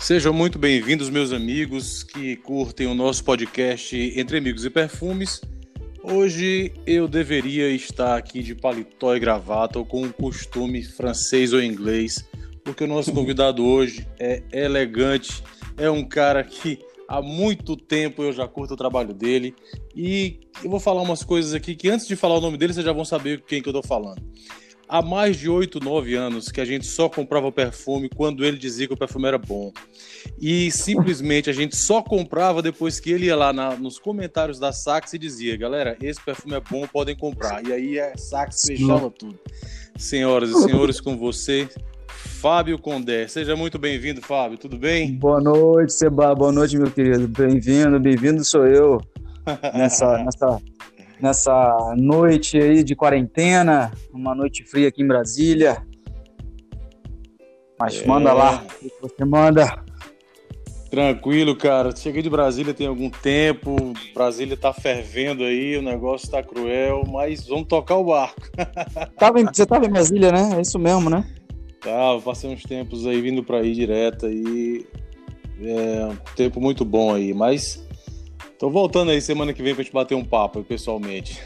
Sejam muito bem-vindos, meus amigos que curtem o nosso podcast Entre Amigos e Perfumes. Hoje eu deveria estar aqui de paletó e gravata ou com um costume francês ou inglês, porque o nosso convidado hoje é elegante, é um cara que há muito tempo eu já curto o trabalho dele e eu vou falar umas coisas aqui que antes de falar o nome dele vocês já vão saber quem que eu tô falando há mais de 8, 9 anos que a gente só comprava perfume quando ele dizia que o perfume era bom. E simplesmente a gente só comprava depois que ele ia lá na, nos comentários da Sax e dizia: galera, esse perfume é bom, podem comprar. E aí a Sax fechava tudo. Senhoras e senhores, com você, Fábio Condé. Seja muito bem-vindo, Fábio. Tudo bem? Boa noite, Seba. Boa noite, meu querido. Bem-vindo, bem-vindo sou eu. Nessa, nessa nessa noite aí de quarentena, uma noite fria aqui em Brasília. Mas é. manda lá, o que você manda. Tranquilo, cara. Cheguei de Brasília tem algum tempo. Brasília tá fervendo aí, o negócio tá cruel, mas vamos tocar o barco. Tava em, você tava em Brasília, né? É isso mesmo, né? Tava, passei uns tempos aí vindo para aí direto aí. É um tempo muito bom aí, mas Tô voltando aí semana que vem pra gente bater um papo pessoalmente.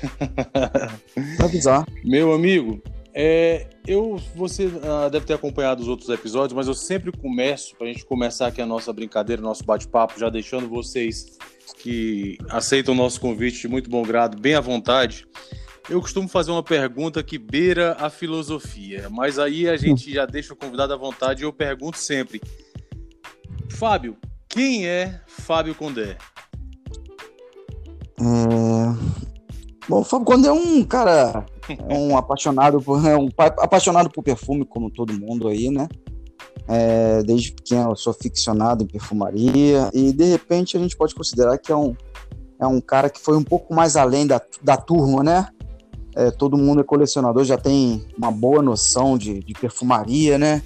Pra avisar. Meu amigo, é, eu, você uh, deve ter acompanhado os outros episódios, mas eu sempre começo, pra gente começar aqui a nossa brincadeira, nosso bate-papo, já deixando vocês que aceitam o nosso convite de muito bom grado, bem à vontade. Eu costumo fazer uma pergunta que beira a filosofia, mas aí a gente já deixa o convidado à vontade e eu pergunto sempre. Fábio, quem é Fábio Condé? É... Bom, o Fábio Conde é um cara, é um apaixonado por, é um apaixonado por perfume, como todo mundo aí, né? É, desde pequeno eu sou ficcionado em perfumaria e de repente a gente pode considerar que é um, é um cara que foi um pouco mais além da, da turma, né? É, todo mundo é colecionador, já tem uma boa noção de, de perfumaria, né?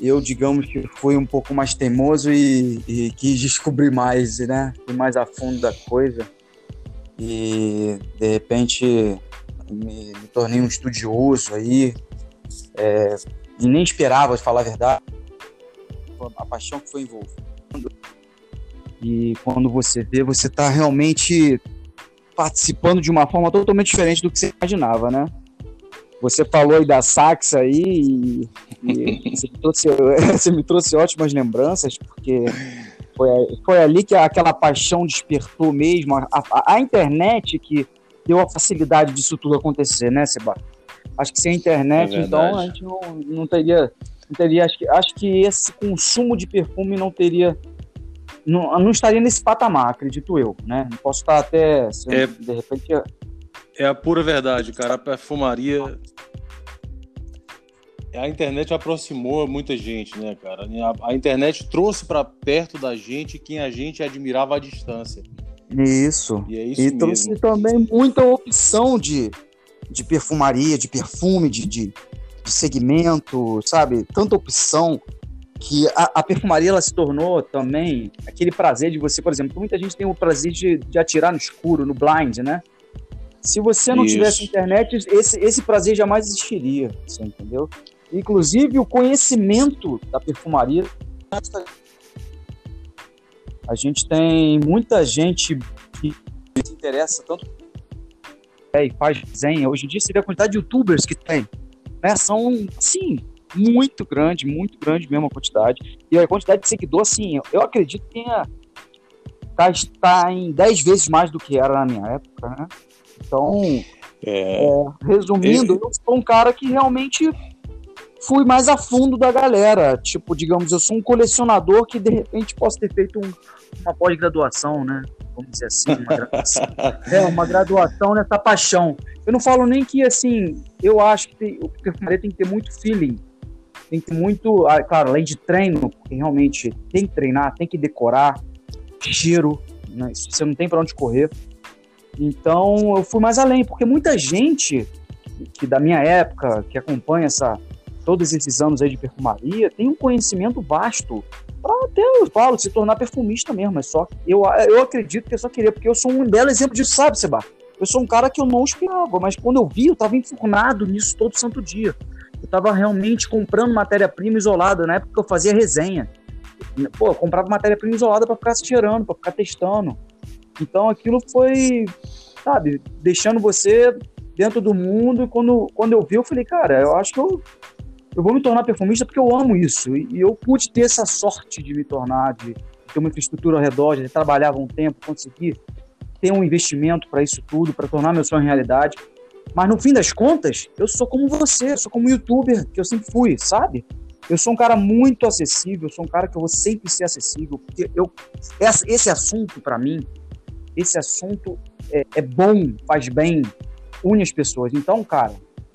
Eu, digamos que fui um pouco mais teimoso e, e quis descobrir mais, né? Ir mais a fundo da coisa e de repente me, me tornei um estudioso aí é, e nem esperava, de falar a verdade, a paixão que foi envolvendo. E quando você vê, você está realmente participando de uma forma totalmente diferente do que você imaginava, né? Você falou aí da Sax aí e, e você, me trouxe, você me trouxe ótimas lembranças, porque foi, foi ali que aquela paixão despertou mesmo, a, a, a, internet que deu a facilidade disso tudo acontecer, né, Seba? Acho que sem a internet, é então, a gente não, não teria. Não teria acho, que, acho que esse consumo de perfume não teria. Não, não estaria nesse patamar, acredito eu, né? Não posso estar até. é, de repente. É a pura verdade, cara. A perfumaria a internet aproximou muita gente, né, cara? A, internet trouxe para perto da gente quem a gente admirava à distância. Isso. E, é isso e trouxe também muita opção de, de perfumaria, de perfume, de, de, de segmento, sabe? Tanta opção que a, a, perfumaria ela se tornou também aquele prazer de você, por exemplo, muita gente tem o prazer de, de atirar no escuro, no blind, né? Se você não Isso. tivesse internet, esse, esse prazer jamais existiria, você entendeu? Inclusive, o conhecimento da perfumaria. A gente tem muita gente que se interessa tanto é, e faz desenho. Hoje em dia, você vê a quantidade de youtubers que tem. Né? São, sim, muito grande, muito grande mesmo a quantidade. E a quantidade de seguidor, assim, eu acredito que tenha, tá, está em 10 vezes mais do que era na minha época, né? Então, é... É, resumindo, eu sou um cara que realmente fui mais a fundo da galera. Tipo, digamos, eu sou um colecionador que de repente posso ter feito um, uma pós-graduação, né? Vamos dizer assim, uma graduação. é, uma graduação nessa paixão. Eu não falo nem que, assim, eu acho que tem, o perfumaria tem que ter muito feeling. Tem que ter muito, ah, claro, além de treino, porque realmente tem que treinar, tem que decorar, cheiro, né? você não tem para onde correr. Então, eu fui mais além, porque muita gente que da minha época, que acompanha essa, todos esses anos aí de perfumaria, tem um conhecimento vasto para até, eu falo, se tornar perfumista mesmo. É só, eu, eu acredito que é só querer, porque eu sou um belo exemplo disso, sabe, Seba? Eu sou um cara que eu não esperava, mas quando eu vi, eu estava informado nisso todo santo dia. Eu estava realmente comprando matéria-prima isolada, na época que eu fazia resenha. pô, eu comprava matéria-prima isolada para ficar cheirando, para ficar testando. Então aquilo foi, sabe, deixando você dentro do mundo. E quando, quando eu vi, eu falei, cara, eu acho que eu, eu vou me tornar perfumista porque eu amo isso. E, eu pude ter essa sorte de me tornar, de, ter uma infraestrutura ao redor, de trabalhava um tempo, conseguir ter um investimento para isso tudo, para tornar meu sonho realidade. Mas no fim das contas, eu sou como você, eu sou como youtuber que eu sempre fui, sabe? Eu sou um cara muito acessível, sou um cara que eu vou sempre ser acessível, porque eu, esse assunto, para mim, esse assunto é, é, bom, faz bem, une as pessoas. Então, cara,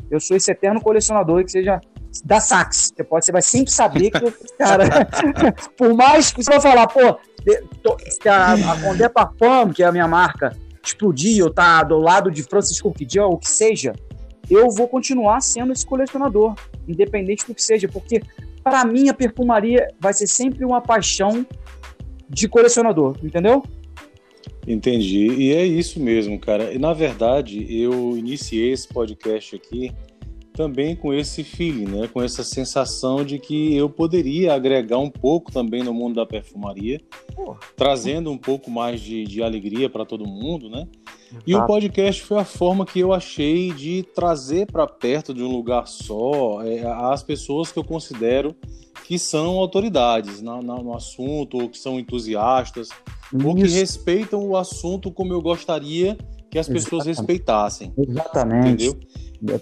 eu sou esse eterno colecionador que seja da sax. Você, pode, você vai sempre saber que, cara, por mais que você vai falar, pô, se a, a Condé Parfum, que é a minha marca, explodir ou tá do lado de Francisco Kidia, ou que seja, eu vou continuar sendo esse colecionador, independente do que seja, porque para mim a perfumaria vai ser sempre uma paixão de colecionador, entendeu? Entendi. E é isso mesmo, cara. E na verdade, eu iniciei esse podcast aqui também com esse feeling, né? Com essa sensação de que eu poderia agregar um pouco também no mundo da perfumaria, trazendo um pouco mais de, de alegria para todo mundo, né? E o podcast foi a forma que eu achei de trazer para perto de um lugar só é, as pessoas que eu considero que são autoridades na, na, no assunto, ou que são entusiastas, Isso. ou que respeitam o assunto como eu gostaria que as pessoas Exatamente. respeitassem. Exatamente. Entendeu?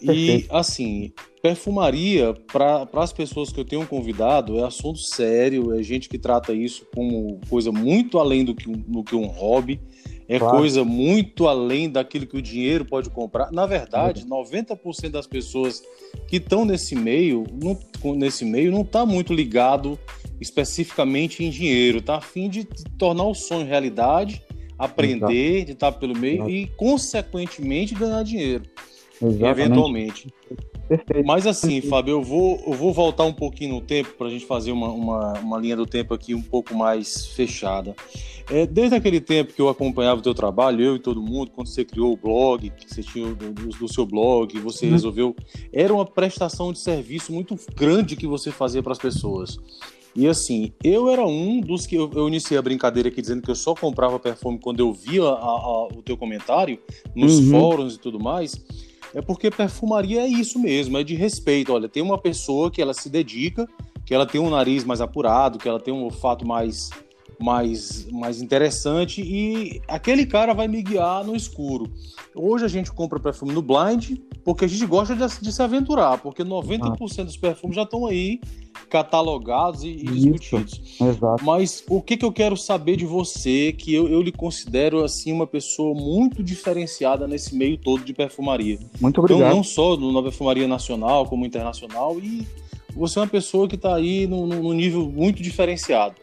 É e assim, perfumaria, para as pessoas que eu tenho convidado, é assunto sério, é gente que trata isso como coisa muito além do que, do que um hobby, é claro. coisa muito além daquilo que o dinheiro pode comprar. Na verdade, 90% das pessoas que estão nesse meio, não, nesse meio, não está muito ligado especificamente em dinheiro, tá a fim de tornar o sonho realidade, aprender, Exato. de estar pelo meio Exato. e, consequentemente, ganhar dinheiro. Exatamente. Eventualmente. Perfeito. Mas assim, Fábio, eu vou, eu vou voltar um pouquinho no tempo para a gente fazer uma, uma, uma, linha do tempo aqui um pouco mais fechada. É, desde aquele tempo que eu acompanhava o teu trabalho, eu e todo mundo, quando você criou o blog, que você tinha do, do seu blog, você uhum. resolveu. Era uma prestação de serviço muito grande que você fazia para as pessoas. E assim, eu era um dos que eu, eu, iniciei a brincadeira aqui dizendo que eu só comprava perfume quando eu via a, a, o teu comentário nos uhum. fóruns e tudo mais. É porque perfumaria é isso mesmo, é de respeito. Olha, tem uma pessoa que ela se dedica, que ela tem um nariz mais apurado, que ela tem um olfato mais mais, mais interessante e aquele cara vai me guiar no escuro. Hoje a gente compra perfume no blind porque a gente gosta de, de se aventurar, porque 90% ah. dos perfumes já estão aí catalogados e, e discutidos. Exato. Mas o que, que eu quero saber de você, que eu, eu lhe considero assim uma pessoa muito diferenciada nesse meio todo de perfumaria. Muito obrigado. Então, não só na perfumaria nacional, como internacional, e você é uma pessoa que está aí num, nível muito diferenciado.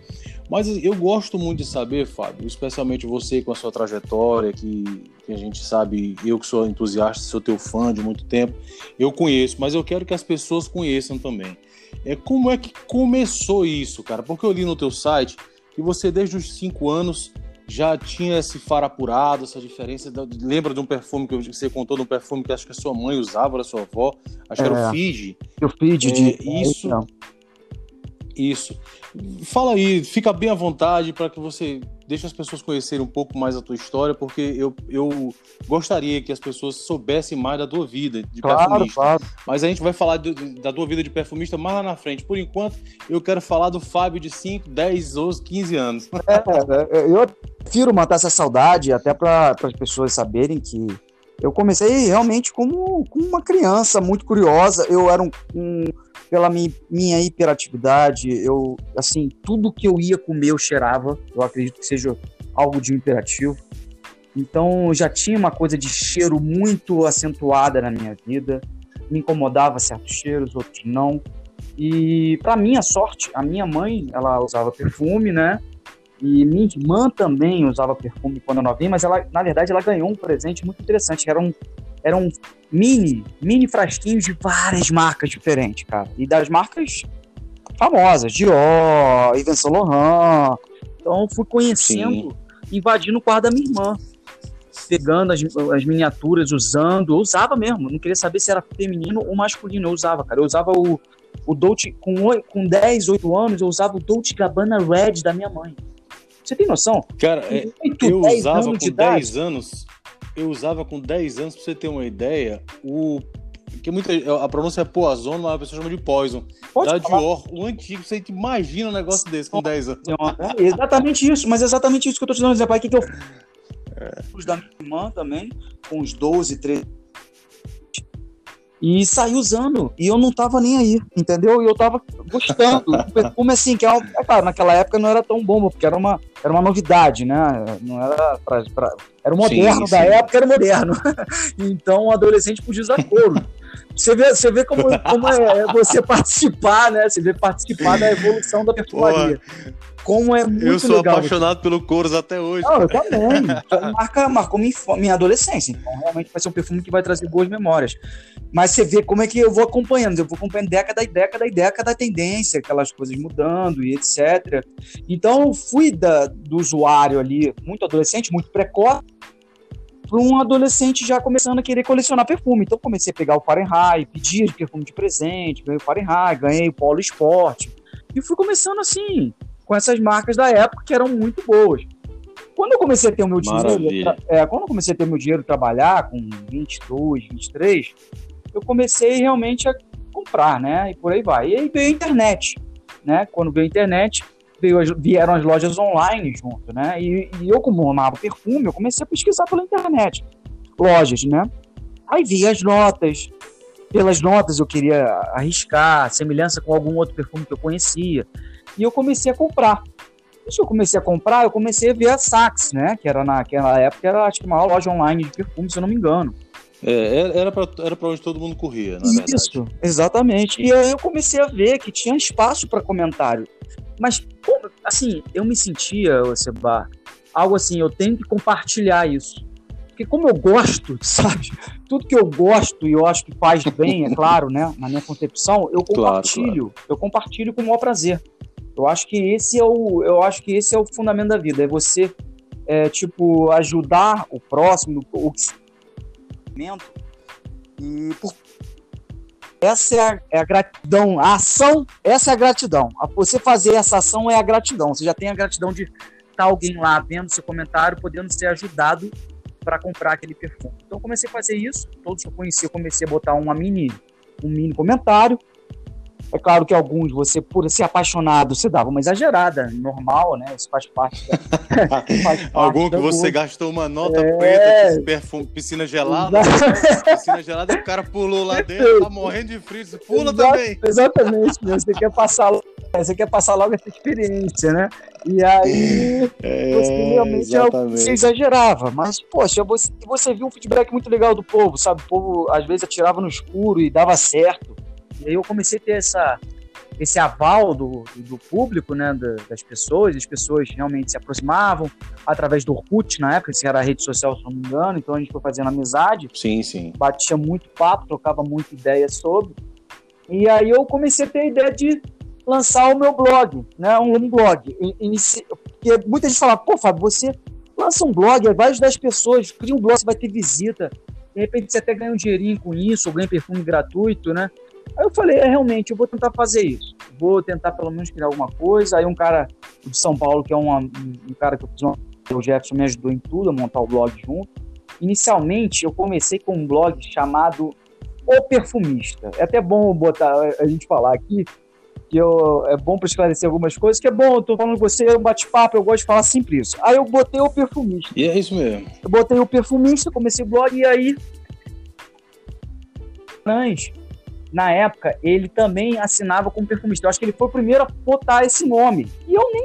Mas eu gosto muito de saber, Fábio, especialmente você com a sua trajetória, que, que, a gente sabe, eu que sou entusiasta, sou teu fã de muito tempo, eu conheço, mas eu quero que as pessoas conheçam também. É como é que começou isso, cara? Porque eu li no teu site que você desde os cinco anos já tinha esse faro apurado, essa diferença. Lembra de um perfume que você contou de um perfume que acho que a sua mãe usava, a sua avó, acho é, que era o é. Fiji. O Fiji, é, de... isso. Não. Isso. Fala aí, fica bem à vontade para que você deixe as pessoas conhecerem um pouco mais a tua história, porque eu, eu gostaria que as pessoas soubessem mais da tua vida de claro, perfumista. Claro. Mas a gente vai falar de, da tua vida de perfumista mais lá na frente. Por enquanto, eu quero falar do Fábio de 5, 10, 12, 15 anos. É, é, eu prefiro matar essa saudade até para as pessoas saberem que eu comecei realmente como, como uma criança muito curiosa. Eu era um, um pela minha, hiperatividade, eu, assim, tudo que eu ia comer eu cheirava, eu acredito que seja algo de imperativo. Então, já tinha uma coisa de cheiro muito acentuada na minha vida, me incomodava certos cheiros, outros não. E, para minha sorte, a minha mãe, ela usava perfume, né? E minha irmã também usava perfume quando eu novinha, mas ela, na verdade, ela ganhou um presente muito interessante, que era um, eram mini, mini frasquinhos de várias marcas diferentes, cara. E das marcas famosas, Dior, Yves Saint Laurent. Então fui conhecendo, Sim. invadindo o quarto da minha irmã. Pegando as, as miniaturas, usando, eu usava mesmo, não queria saber se era feminino ou masculino, eu usava, cara. Eu usava o, O Dolce, com, com 10, 8 anos, eu usava o Dolce Gabbana Red da minha mãe. Você tem noção? Cara, 8, é, eu usava com 10 anos. Eu usava com 10 anos, pra você ter uma ideia, o. Que muita, a pronúncia é Poison, mas a pessoa chama de Poison. Pode da falar. Dior, o antigo, você imagina um negócio desse com 10 anos. É exatamente isso, mas é exatamente isso que eu tô te dando exemplo. Aí o que, que eu é. Os da minha irmã também, com uns 12, 13 e saí usando. E eu não tava nem aí, entendeu? E eu tava gostando. Como assim, que é, é claro, naquela época não era tão bom, porque era uma, era uma novidade, né? Não era pra, pra era o moderno sim, da sim. época, era moderno. então o adolescente podia usar couro. Você vê, você vê como, como é você participar, né? Você vê participar da evolução da perfumaria. Como é muito Eu sou legal, apaixonado pelo Couros até hoje. Não, eu também. Marca, marcou minha, minha adolescência. Então, realmente vai ser um perfume que vai trazer boas memórias. Mas você vê como é que eu vou acompanhando. Eu vou acompanhando década e década e década a tendência, aquelas coisas mudando e etc. Então, eu fui da, do usuário ali, muito adolescente, muito precoce, para um adolescente já começando a querer colecionar perfume. Então comecei a pegar o Fahrenheit, pedir perfume de presente, ganhei o Fahrenheit, ganhei o Polo Sport. E fui começando assim, com essas marcas da época que eram muito boas. Quando eu comecei a ter o meu dinheiro, é, quando eu comecei a ter meu dinheiro trabalhar com 22, 23, eu comecei realmente a comprar, né? E por aí vai. E aí veio a internet, né? Quando veio a internet, veio, vieram as lojas online junto, né? E, e eu, como amava perfume, eu comecei a pesquisar pela internet. Lojas, né? Aí vi as notas. Pelas notas eu queria arriscar, semelhança com algum outro perfume que eu conhecia. E eu comecei a comprar. Isso eu comecei a comprar, eu comecei a ver a Saks, né? Que era naquela época, era acho que a maior loja online de perfume, se eu não me engano. É, era para onde todo mundo corria, na verdade. Isso, exatamente. E aí eu comecei a ver que tinha espaço para comentário. Mas, assim, eu me sentia, Seba, algo assim, eu tenho que compartilhar isso. Porque como eu gosto, sabe? Tudo que eu gosto e eu acho que faz bem, é claro, né? Na minha concepção, eu compartilho. Claro, claro. Eu compartilho com o maior prazer. Eu acho que esse é o, eu acho que esse é o fundamento da vida. É você, é, tipo, ajudar o próximo, o e por essa é a, é a, gratidão, a ação, essa é a gratidão. Você fazer essa ação é a gratidão. Você já tem a gratidão de estar tá alguém lá vendo seu comentário, podendo ser ajudado para comprar aquele perfume. Então comecei a fazer isso. Todos que eu conheci, eu comecei a botar uma mini, um mini comentário. É claro que alguns, você, por ser apaixonado, você dava uma exagerada, normal, né? Isso faz parte. Da, faz parte Algum que você gastou uma nota é... preta, perfume, piscina gelada. piscina gelada e o cara pulou lá dentro, tá morrendo de frio, pula Exato, também. Exatamente, você quer passar você quer passar logo essa experiência, né? E aí é, você realmente é você exagerava. Mas, poxa, você, você viu um feedback muito legal do povo, sabe? O povo às vezes atirava no escuro e dava certo. E aí eu comecei a ter essa, esse aval do, do público, né, das pessoas, as pessoas realmente se aproximavam através do Orkut na época, se era a rede social, se não me engano, então a gente foi fazendo amizade. Sim, sim. Batia muito papo, trocava muita ideia sobre. E aí eu comecei a ter a ideia de lançar o meu blog, né, um, blog. Inici... Porque muita gente fala, pô, Fábio, você lança um blog, vai ajudar as pessoas, cria um blog, você vai ter visita, de repente você até ganha um dinheirinho com isso, ou ganha perfume gratuito, né? Aí eu falei, é, realmente, eu vou tentar fazer isso. Vou tentar pelo menos criar alguma coisa. Aí um cara de São Paulo, que é um, um cara que eu fiz uma, o Jefferson me ajudou em tudo, a montar o blog junto. Inicialmente, eu comecei com um blog chamado O Perfumista. É até bom botar a gente falar aqui, que eu, é bom para esclarecer algumas coisas, que é bom, eu tô falando com você, é um bate-papo, eu gosto de falar sempre isso. Aí eu botei o perfumista. E é isso mesmo. Eu botei o perfumista, comecei o blog, e aí. Na época, ele também assinava como perfumista. Eu acho que ele foi o primeiro a botar esse nome. E eu nem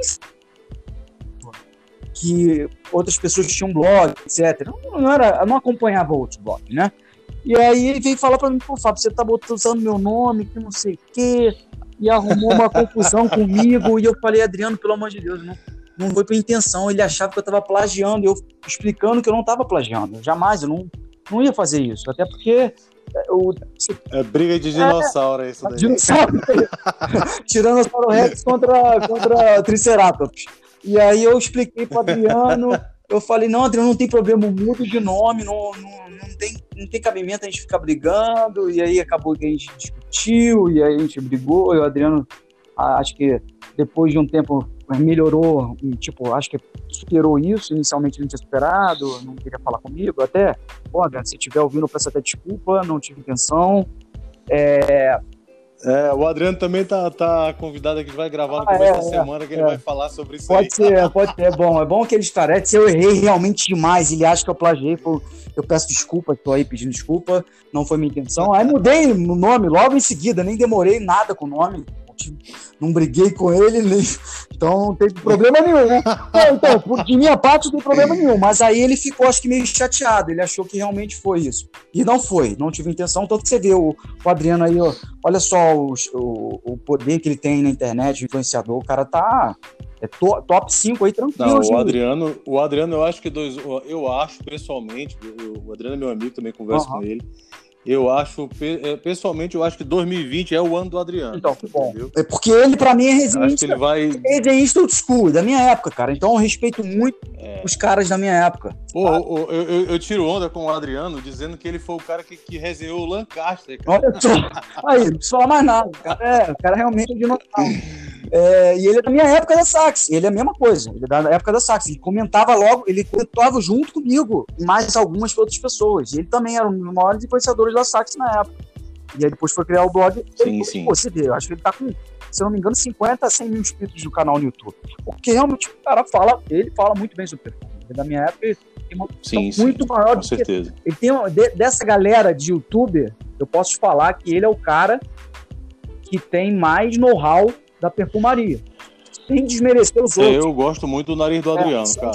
que outras pessoas tinham blog, etc. Eu não, era, não acompanhava outros blogs, né? E aí ele veio falar para mim, pô, Fábio, você tá usando meu nome, que não sei o quê e arrumou uma confusão comigo. E eu falei, Adriano, pelo amor de Deus, não, não foi por intenção. Ele achava que eu estava plagiando, eu explicando que eu não estava plagiando. Jamais, eu não, não ia fazer isso. Até porque. Eu, é briga de dinossauro é, isso daí. Dinossauro. Tiranossauro Rex contra, contra Triceratops. E aí eu expliquei para Adriano. Eu falei, não, Adriano, não tem problema, mudo de nome, não, não, não, tem, não tem cabimento a gente ficar brigando. E aí acabou que a gente discutiu, e aí a gente brigou, e o Adriano, acho que depois de um tempo melhorou, tipo, acho que superou isso, inicialmente não tinha superado, não queria falar comigo, até, Adriano, se estiver ouvindo, peço até desculpa, não tive intenção, é, é, o Adriano também tá, tá convidado aqui, vai gravar no ah, começo é, da semana, que é, ele vai falar sobre isso pode aí. Ser, pode ser, é bom. É bom que ele esclarece. Se eu errei realmente demais, ele acha que eu plagiei, eu peço desculpa, estou aí pedindo desculpa, não foi minha intenção. Aí mudei o nome logo em seguida, nem demorei nada com o nome não briguei com ele, nem... então não teve problema nenhum. Né? então, por, de minha parte não tem problema nenhum, mas aí ele ficou, acho que meio chateado, ele achou que realmente foi isso. E não foi, não tive intenção, tanto que você vê o, o Adriano aí, ó, olha só o, o, o, poder que ele tem na internet, o influenciador, o cara tá é to, top 5 aí tranquilo. Não, o Adriano, o Adriano, eu acho que dois, eu acho pessoalmente, o Adriano é meu amigo, também converso uhum. com ele. Eu acho, é, pessoalmente, eu acho que 2020 é o ano do Adriano. Então, bom. É porque ele, para mim, é resenhista. ele vai. É resenhista old school, da minha época, cara. Então eu respeito muito é. os caras da minha época. Pô, eu, eu, eu, tiro onda com o Adriano dizendo que ele foi o cara que, que resenhou o Lancaster. Cara. Olha só. Aí, não precisa falar mais nada. Cara. É, o cara realmente é dinossauro. É, e ele é da minha época da Sax, ele é a mesma coisa, ele é da época da Sax. Ele comentava logo, ele comentava junto comigo, mais algumas outras pessoas. Ele também era um dos maiores influenciadores da Sax na época. E aí depois foi criar o blog. Sim, ele, sim. Pô, você vê, eu acho que ele tá com, se não me engano, 50 a 100 mil inscritos no canal no YouTube. Porque realmente o cara fala, ele fala muito bem sobre perfume. É da minha época, ele tem uma sim, muito sim, maior com certeza. Ele tem uma, de, dessa galera de youtuber, eu posso te falar que ele é o cara que tem mais know-how da perfumaria sem desmerecer os outros. Eu gosto muito do nariz do é, Adriano, é, cara.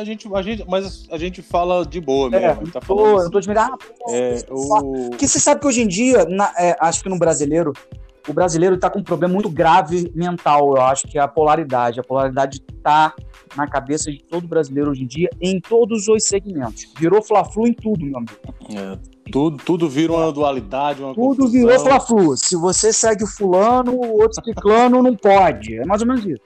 A gente, a gente, mas a gente fala de boa mesmo. É, tá tô, eu tô admirando. Ah, é, o... Porque você sabe que hoje em dia, na, é, acho que no brasileiro, o brasileiro está com um problema muito grave mental, eu acho que é a polaridade. A polaridade está na cabeça de todo brasileiro hoje em dia, em todos os segmentos. Virou fla-flu em tudo, meu amigo. É. Tudo, tudo vira uma dualidade, uma Tudo confusão. virou fla-flu. Se você segue o fulano, o outro ciclano não pode. É mais ou menos isso.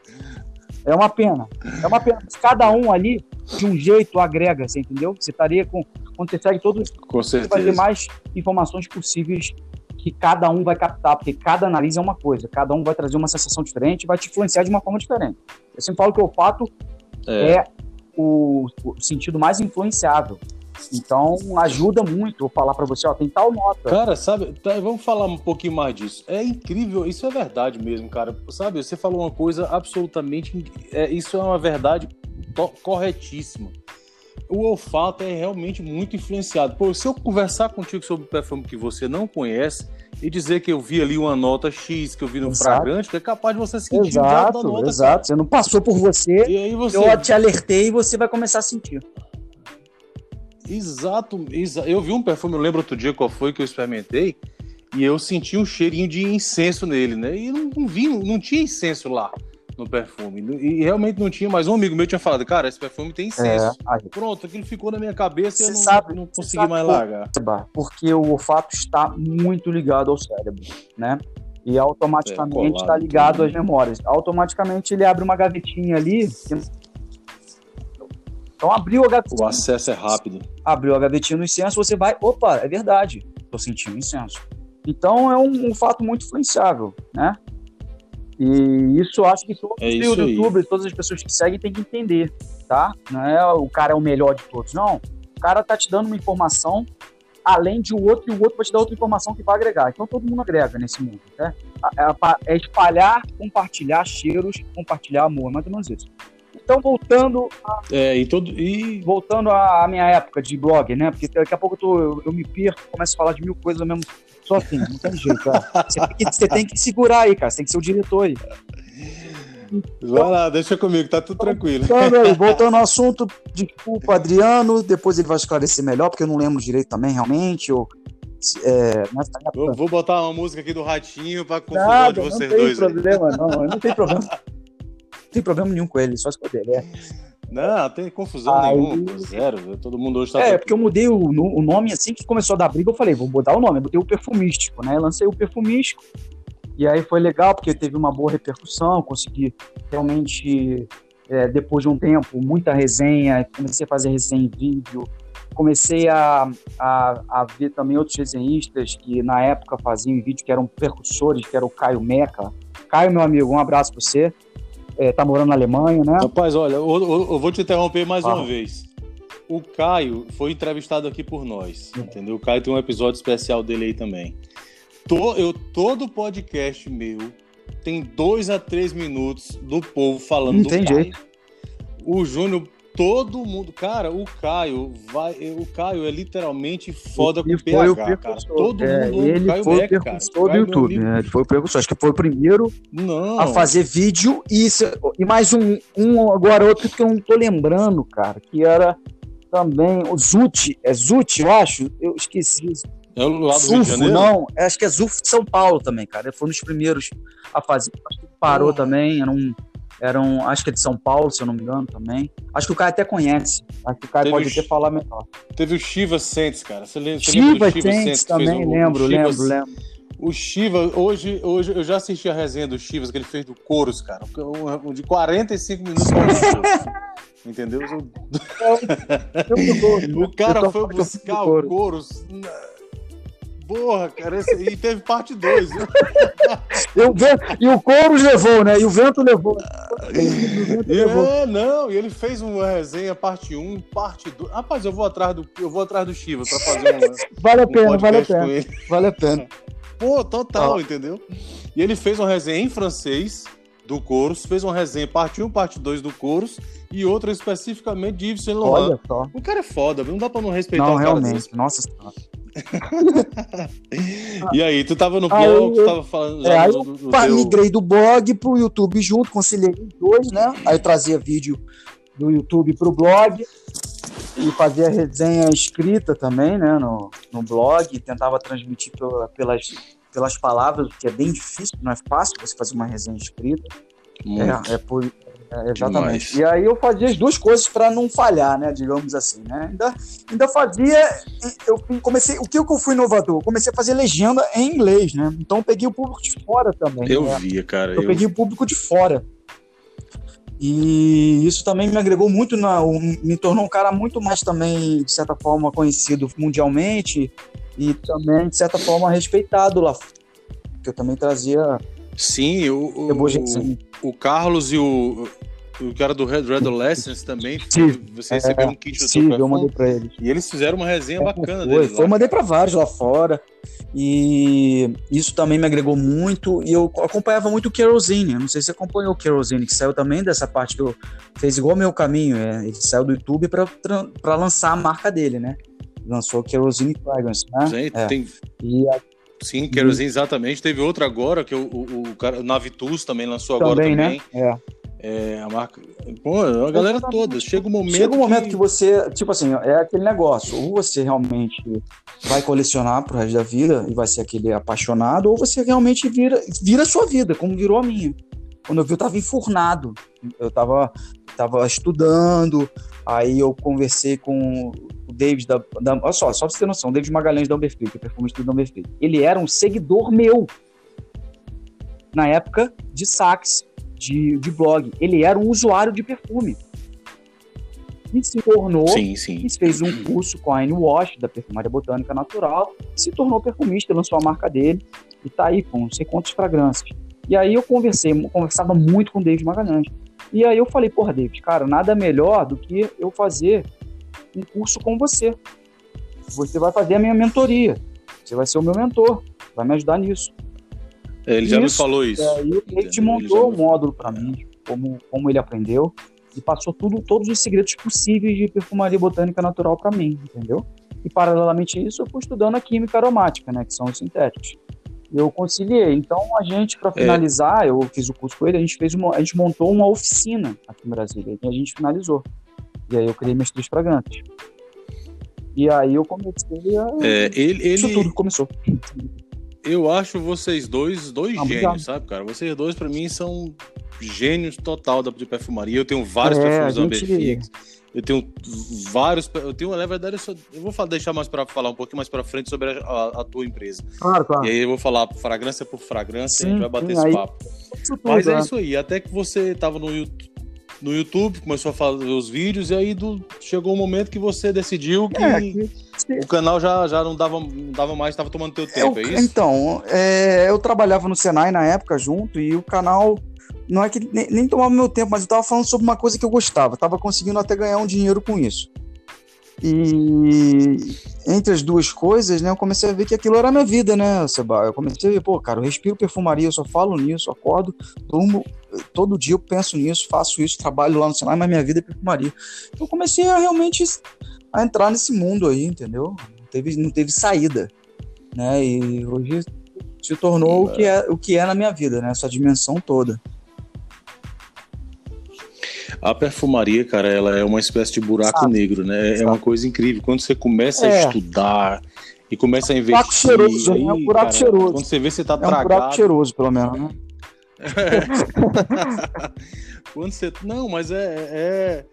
É uma pena. É uma pena. Cada um ali, de um jeito, agrega, você entendeu? Você estaria com. Quando você segue todos, com você vai ter mais informações possíveis que cada um vai captar, porque cada nariz é uma coisa, cada um vai trazer uma sensação diferente, vai te influenciar de uma forma diferente. Eu sempre falo que o olfato é, é o, o, sentido mais influenciável. Então ajuda muito eu falar para você, ó, tem tal nota. Cara, sabe, tá, vamos falar um pouquinho mais disso. É incrível, isso é verdade mesmo, cara. Sabe, você falou uma coisa absolutamente, é, isso é uma verdade corretíssima. O olfato é realmente muito influenciado. Pô, se eu conversar contigo sobre o perfume que você não conhece e dizer que eu vi ali uma nota X, que eu vi no exato. fragrante, é capaz de você sentir exato, o da nota. Exato, cara. você não passou por você, e aí você, eu te alertei e você vai começar a sentir. Exato, exa eu vi um perfume, eu lembro outro dia qual foi que eu experimentei, e eu senti um cheirinho de incenso nele, né? E não, não vi, não tinha incenso lá no perfume. E realmente não tinha, mas um amigo meu tinha falado, cara, esse perfume tem incenso. É, Pronto, aquilo ficou na minha cabeça e eu não, sabe, não consegui mais largar. Porque o olfato está muito ligado ao cérebro, né? E automaticamente está é, ligado às memórias. Automaticamente ele abre uma gavetinha ali então abriu a gavetinha. O acesso é rápido. Abriu a gavetinha no incenso, você vai, opa, é verdade, estou sentindo incenso. Então é um, um, fato muito influenciável, né? E isso acho que todos é os youtubers, todas as pessoas que seguem têm que entender, tá? Não é o cara é o melhor de todos, não. O cara tá te dando uma informação além de o um outro e o outro vai te dar outra informação que vai agregar. Então todo mundo agrega nesse mundo, né? É, espalhar, compartilhar cheiros, compartilhar amor, mais ou menos isso. Então, voltando a, é, e todo, e... voltando à minha época de blog, né? Porque daqui a pouco eu, tô, eu, eu me perco, começo a falar de mil coisas mesmo. Só assim, não tem jeito, cara. Você tem, que, você tem que segurar aí, cara. Você tem que ser o diretor aí. Vai lá, deixa comigo, tá tudo tranquilo. Voltando, aí, voltando ao assunto, desculpa, Adriano, depois ele vai esclarecer melhor, porque eu não lembro direito também, realmente. Ou, é, vou, vou, botar uma música aqui do Ratinho pra confusão de vocês dois. Não tem problema, não, não tem problema tem problema nenhum com ele, só poder. É. Não, tem confusão Aí... nenhuma, zero. Todo mundo hoje tá. É, porque eu mudei o, o, nome assim que começou a dar briga. Eu falei, vou mudar o nome. Eu botei o perfumístico, né? Eu lancei o perfumístico. E aí foi legal, porque teve uma boa repercussão. Consegui realmente, é, depois de um tempo, muita resenha. Comecei a fazer resenha em vídeo. comecei a, a, a, ver também outros desenhistas que na época faziam vídeo que eram percussores, que era o Caio Meca. Caio, meu amigo, um abraço para você. É, tá morando na Alemanha, né? Rapaz, olha, eu, eu, eu vou te interromper mais ah. uma vez. O Caio foi entrevistado aqui por nós, entendeu? O Caio tem um episódio especial dele aí também. Tô, eu, todo podcast meu tem dois a três minutos do povo falando Entendi. do Caio. O Júnior todo mundo. Cara, o Caio vai. O Caio é literalmente foda ele com o PH, cara. Todo é, mundo ele Caio foi Beck, o precursor do YouTube, né? Ele foi o precursor. Acho que foi o primeiro não. a fazer vídeo e, e mais um, um agora outro que eu não tô lembrando, cara, que era também o Zut. É Zut, eu acho? Eu esqueci. É o lado Zufo, do Rio de Janeiro? Não, acho que é Zufo de São Paulo também, cara. Ele foi um dos primeiros a fazer. Acho que parou também, era um eram, acho que é de São Paulo, se eu não me engano, também. Acho que o cara até conhece. Acho que o cara pode até falar melhor. Teve o Shiva Sentes, cara. Você lembra, Shiva, Shiva Sentes também, lembro, lembro, lembro. O Shiva, hoje, hoje eu já assisti a resenha do Chivas que ele fez do Coros, cara. Um, de 45 minutos. Entendeu? o cara foi buscar o Coros Porra, cara, esse aí teve parte 2. e o couro levou, né? E o vento levou. É, não, e ele fez uma resenha parte 1, um, parte 2. Rapaz, eu vou atrás do, eu vou atrás do Chivas pra fazer uma. Vale a pena, um vale a pena. Vale a pena. Pô, total, ah. entendeu? E ele fez uma resenha em francês do Coros, fez uma resenha parte 1, parte 2 do Coros e outra especificamente de Yves Saint Laurent. Olha só. O cara é foda, não dá pra não respeitar não, o cara realmente. Desse. Nossa senhora. e aí, tu tava no blog, aí, tu tava falando. É, aí eu do, do teu... migrei do blog pro YouTube junto, conciliei os dois, né? Aí eu trazia vídeo do YouTube pro blog e fazia resenha escrita também, né? No, no blog, tentava transmitir pela, pelas, pelas palavras, que é bem difícil, não é fácil você fazer uma resenha escrita. É, é, por, é, exatamente. Demais. E aí eu fazia as duas coisas para não falhar, né? Digamos assim, né? Ainda, ainda fazia. Eu comecei. O que eu fui inovador? comecei a fazer legenda em inglês, né? Então eu peguei o público de fora também. Eu né? via, cara. Eu, eu, peguei o público de fora. E isso também me agregou muito, na, me tornou um cara muito mais também, de certa forma, conhecido mundialmente e também, de certa forma, respeitado lá. Que eu também trazia Sim, o, o, o, Carlos e o, o cara do Red, Red Adolescence também. Sim, você recebeu é, um kit do sim, eu mandei pra eles. E eles fizeram uma resenha é, bacana foi, Foi, eu mandei pra vários lá fora. E isso também me agregou muito. E eu acompanhava muito o Kerosene. Não sei se você acompanhou o Kerosene, que saiu também dessa parte que eu fez igual o meu caminho. É, ele saiu do YouTube para lançar a marca dele, né? Lançou o Kerosene Fragrance, né? Sim, é. tem. E Sim, Kerosene, exatamente. Teve outro agora, que o, o, o, cara, o Navitus também lançou agora também. Né? É. É, a marca. Pô, a galera toda. Chega um momento. Chega um momento que... que... você. Tipo assim, é aquele negócio. Ou você realmente vai colecionar pro resto da vida e vai ser aquele apaixonado, ou você realmente vira, vira a sua vida, como virou a minha. Quando eu vi, eu tava enfurnado. Eu tava, tava estudando, aí eu conversei com David da, da, olha só, só pra você ter noção, o David Magalhães da Amberfree, que é perfume do Amberfree. Ele era um seguidor meu na época de sax, de, de blog. Ele era um usuário de perfume. E se tornou, sim, sim. fez um curso com a Anne Wash, da Perfumaria Botânica Natural, se tornou perfumista, lançou a marca dele, e tá aí com não sei quantas fragrâncias. E aí eu conversei, conversava muito com o David Magalhães. E aí eu falei, porra, David, cara, nada melhor do que eu fazer um curso com você. Você vai fazer a minha mentoria. Você vai ser o meu mentor. Vai me ajudar nisso. Ele já me falou isso. É, ele, ele te montou um módulo para mim, como, como ele aprendeu, e passou tudo, todos os segredos possíveis de perfumaria botânica natural para mim, entendeu? E paralelamente a isso, eu fui estudando a química aromática, né, que são os sintéticos. Eu conciliei. Então a gente, para é. finalizar, é. eu fiz o curso com ele, a gente fez uma, a gente montou uma oficina aqui em Brasília e a gente finalizou. E aí eu criei minhas três fragrâncias. E aí eu comecei a. É, ele, Isso tudo começou. Eu acho vocês dois, dois gênios, sabe, cara? Vocês dois, para mim, são gênios total da de perfumaria. Eu tenho vários é, perfumes gente... Amberfix. Eu tenho vários. Eu tenho, na verdade, eu, só, eu vou falar, deixar mais para falar um pouquinho mais para frente sobre a, a, a, tua empresa. Claro, claro. E aí eu vou falar fragrância por fragrância sim, a gente vai bater esse papo. Mas é, é isso aí. Até que você tava no YouTube no YouTube, começou a fazer os vídeos, e aí do, chegou o um momento que você decidiu que, é, que... o canal já, já não, dava, não dava mais, estava tomando teu tempo, eu, é isso? Então, é, eu trabalhava no Senai na época junto, e o canal não é que nem, nem tomava meu tempo, mas eu estava falando sobre uma coisa que eu gostava, estava conseguindo até ganhar um dinheiro com isso. E entre as duas coisas, né, eu comecei a ver que aquilo era a minha vida, né, Seba? Eu comecei a ver, pô, cara, eu respiro perfumaria, eu só falo nisso, acordo, durmo, todo dia eu penso nisso, faço isso, trabalho lá no cenário, mas minha vida é perfumaria. Então eu comecei a realmente a entrar nesse mundo aí, entendeu? Não teve, não teve saída, né? E hoje se tornou o que é o que é na minha vida, né? Essa dimensão toda. A perfumaria, cara, ela é uma espécie de buraco Sabe. negro, né? É uma coisa incrível. Quando você começa é. a estudar e começa a investir. buraco cheiroso, aí, é um buraco cara, cheiroso. Quando você vê, você tá é tragado. É um buraco cheiroso, pelo menos, né? quando você. Não, mas é, é,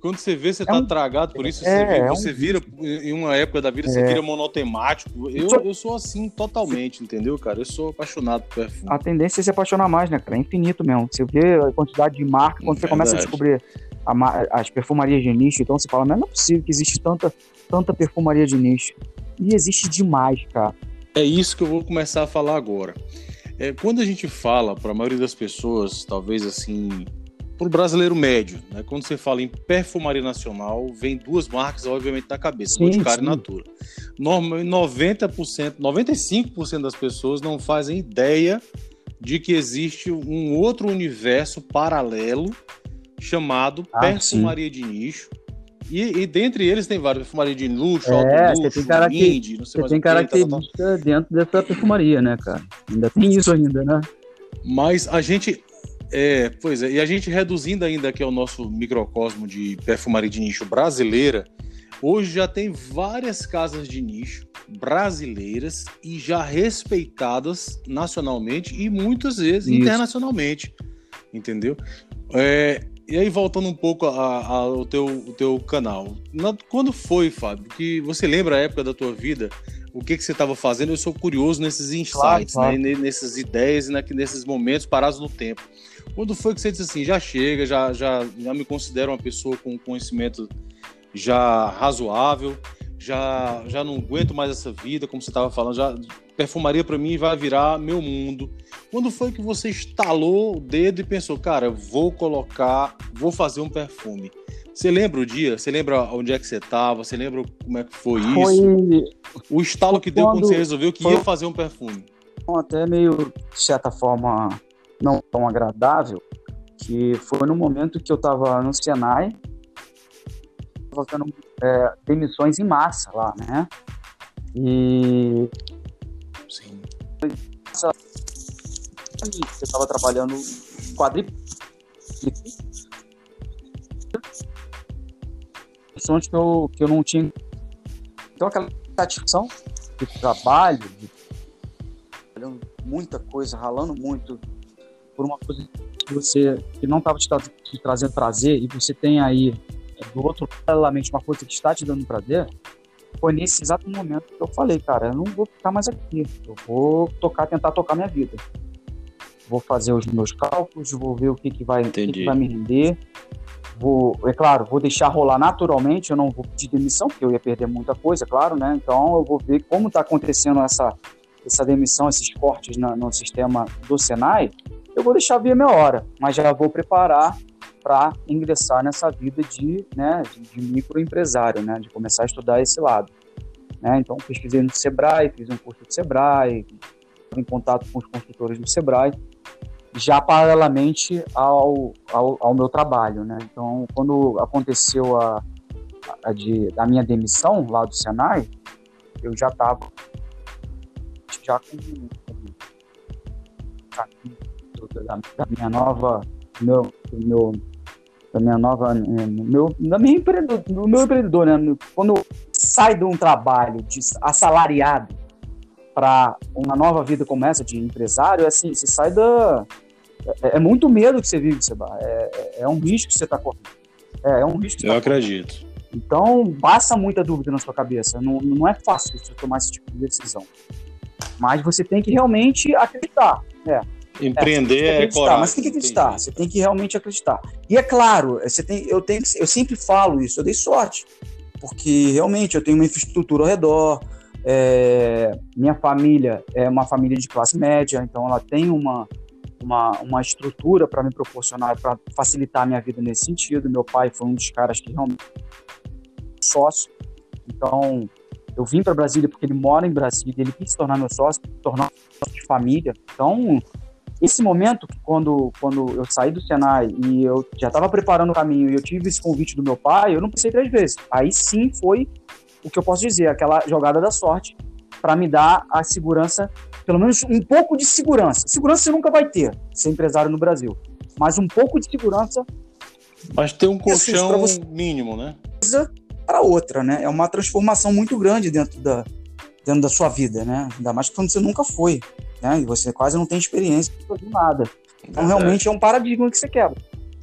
quando você vê, você é tá um... tragado por isso, é, você, vê, você é um... vira, em uma época da vida, você é. vira monotemático. Eu, eu sou assim totalmente, entendeu, cara? Eu sou apaixonado por perfume. A tendência é se apaixonar mais, né, cara? É infinito mesmo. Você vê a quantidade de marca, quando você começa a descobrir a, as perfumarias de nicho, então você fala, não é possível que existe tanta, tanta perfumaria de nicho. E existe demais, cara. É isso que eu vou começar a falar agora. É, quando a gente fala, para a maioria das pessoas, talvez assim, para o brasileiro médio, né? Quando você fala em perfumaria nacional, vem duas marcas, obviamente, na cabeça, sim, Boticário sim. e Natura. Normalmente, 90%, 95% das pessoas não fazem ideia de que existe um outro universo paralelo chamado ah, perfumaria sim. de nicho. E, e, dentre eles tem vários, perfumaria de luxo, é, luxo, você tem indie, não sei você tem característica tá, tá, tá. dentro dessa perfumaria, né, cara? Ainda tem isso ainda, né? Mas a gente é, pois é, e a gente reduzindo ainda aqui o nosso microcosmo de perfumaria de nicho brasileira, hoje já tem várias casas de nicho brasileiras e já respeitadas nacionalmente e muitas vezes Isso. internacionalmente, entendeu? É, e aí, voltando um pouco ao teu, o teu canal, na, quando foi, Fábio, que você lembra a época da tua vida o que, que você estava fazendo. Eu sou curioso nesses insights, claro, claro. Né? nessas ideias e nesses momentos parados no tempo. Quando foi que você disse assim, já chega, já, já, já me considero uma pessoa com conhecimento já razoável, já, já não aguento mais essa vida, como você estava falando, já perfumaria para mim vai virar meu mundo. Quando foi que você estalou o dedo e pensou, cara, vou colocar, vou fazer um perfume? Você lembra o dia? Você lembra onde é que você estava? Você lembra como é que foi, foi... isso? O estalo que deu quando você resolveu que foi... ia fazer um perfume? Até meio, de certa forma, não tão agradável, que foi no momento que eu estava no Senai, fazendo é, demissões em massa lá, né? E... Sim. Eu estava trabalhando quadriplo que eu, que eu não tinha. Então, aquela satisfação de trabalho, de muita coisa, ralando muito por uma coisa que você que não estava te, te, trazendo prazer e você tem aí do outro paralelamente uma coisa que está te dando prazer, foi nesse exato momento que eu falei, cara, eu não vou ficar mais aqui, eu vou tocar, tentar tocar minha vida. Vou fazer os meus cálculos, vou ver o que, que, vai, que, que vai me render, vou, é claro, vou deixar rolar naturalmente, eu não vou pedir demissão, porque eu ia perder muita coisa, claro, né? Então eu vou ver como está acontecendo essa, essa demissão, esses cortes na, no sistema do Senai, eu vou deixar vir a minha hora, mas já vou preparar para ingressar nessa vida de, né, de, de microempresário, né? De começar a estudar esse lado. Né? Então pesquisei no Sebrae, fiz um curso do Sebrae, em contato com os construtores do Sebrae, já paralelamente ao, ao, ao, meu trabalho, né? Então, quando aconteceu a, a, de, a minha demissão lá do Senai, eu já estava já com, com da, da, minha nova meu, meu da minha nova meu da minha empreendedor, do meu empreendedor, né? Quando sai de um trabalho de assalariado para uma nova vida como essa de empresário, é assim, você sai da. É, é muito medo que você vive, Seba. É, é, é um risco que você está correndo. É, é, um risco Eu tá acredito. Correndo. Então, passa muita dúvida na sua cabeça. Não, não é fácil você tomar esse tipo de decisão. Mas você tem que realmente acreditar. É, Empreender é, é coragem. Mas você tem que acreditar, entendi. você tem que realmente acreditar. E é claro, você tem, eu, tenho, eu sempre falo isso, eu dei sorte, porque realmente eu tenho uma infraestrutura ao redor, é, minha família é uma família de classe média, então ela tem uma, uma, uma estrutura para me proporcionar, para facilitar a minha vida nesse sentido. Meu pai foi um dos caras que realmente sócio, então eu vim para Brasília porque ele mora em Brasília, ele quis se tornar meu sócio, tornar sócio de família. Então, esse momento, quando, quando eu saí do Senai e eu já estava preparando o caminho e eu tive esse convite do meu pai, eu não pensei três vezes. Aí sim foi o que eu posso dizer, aquela jogada da sorte para me dar a segurança, pelo menos um pouco de segurança. Segurança você nunca vai ter, ser empresário no Brasil, mas um pouco de segurança. Mas tem um colchão você... mínimo, né? Para outra, né? É uma transformação muito grande dentro da, dentro da sua vida, né? Ainda mais quando você nunca foi, né? E você quase não tem experiência de fazer nada. Então, realmente é um paradigma que você quebra.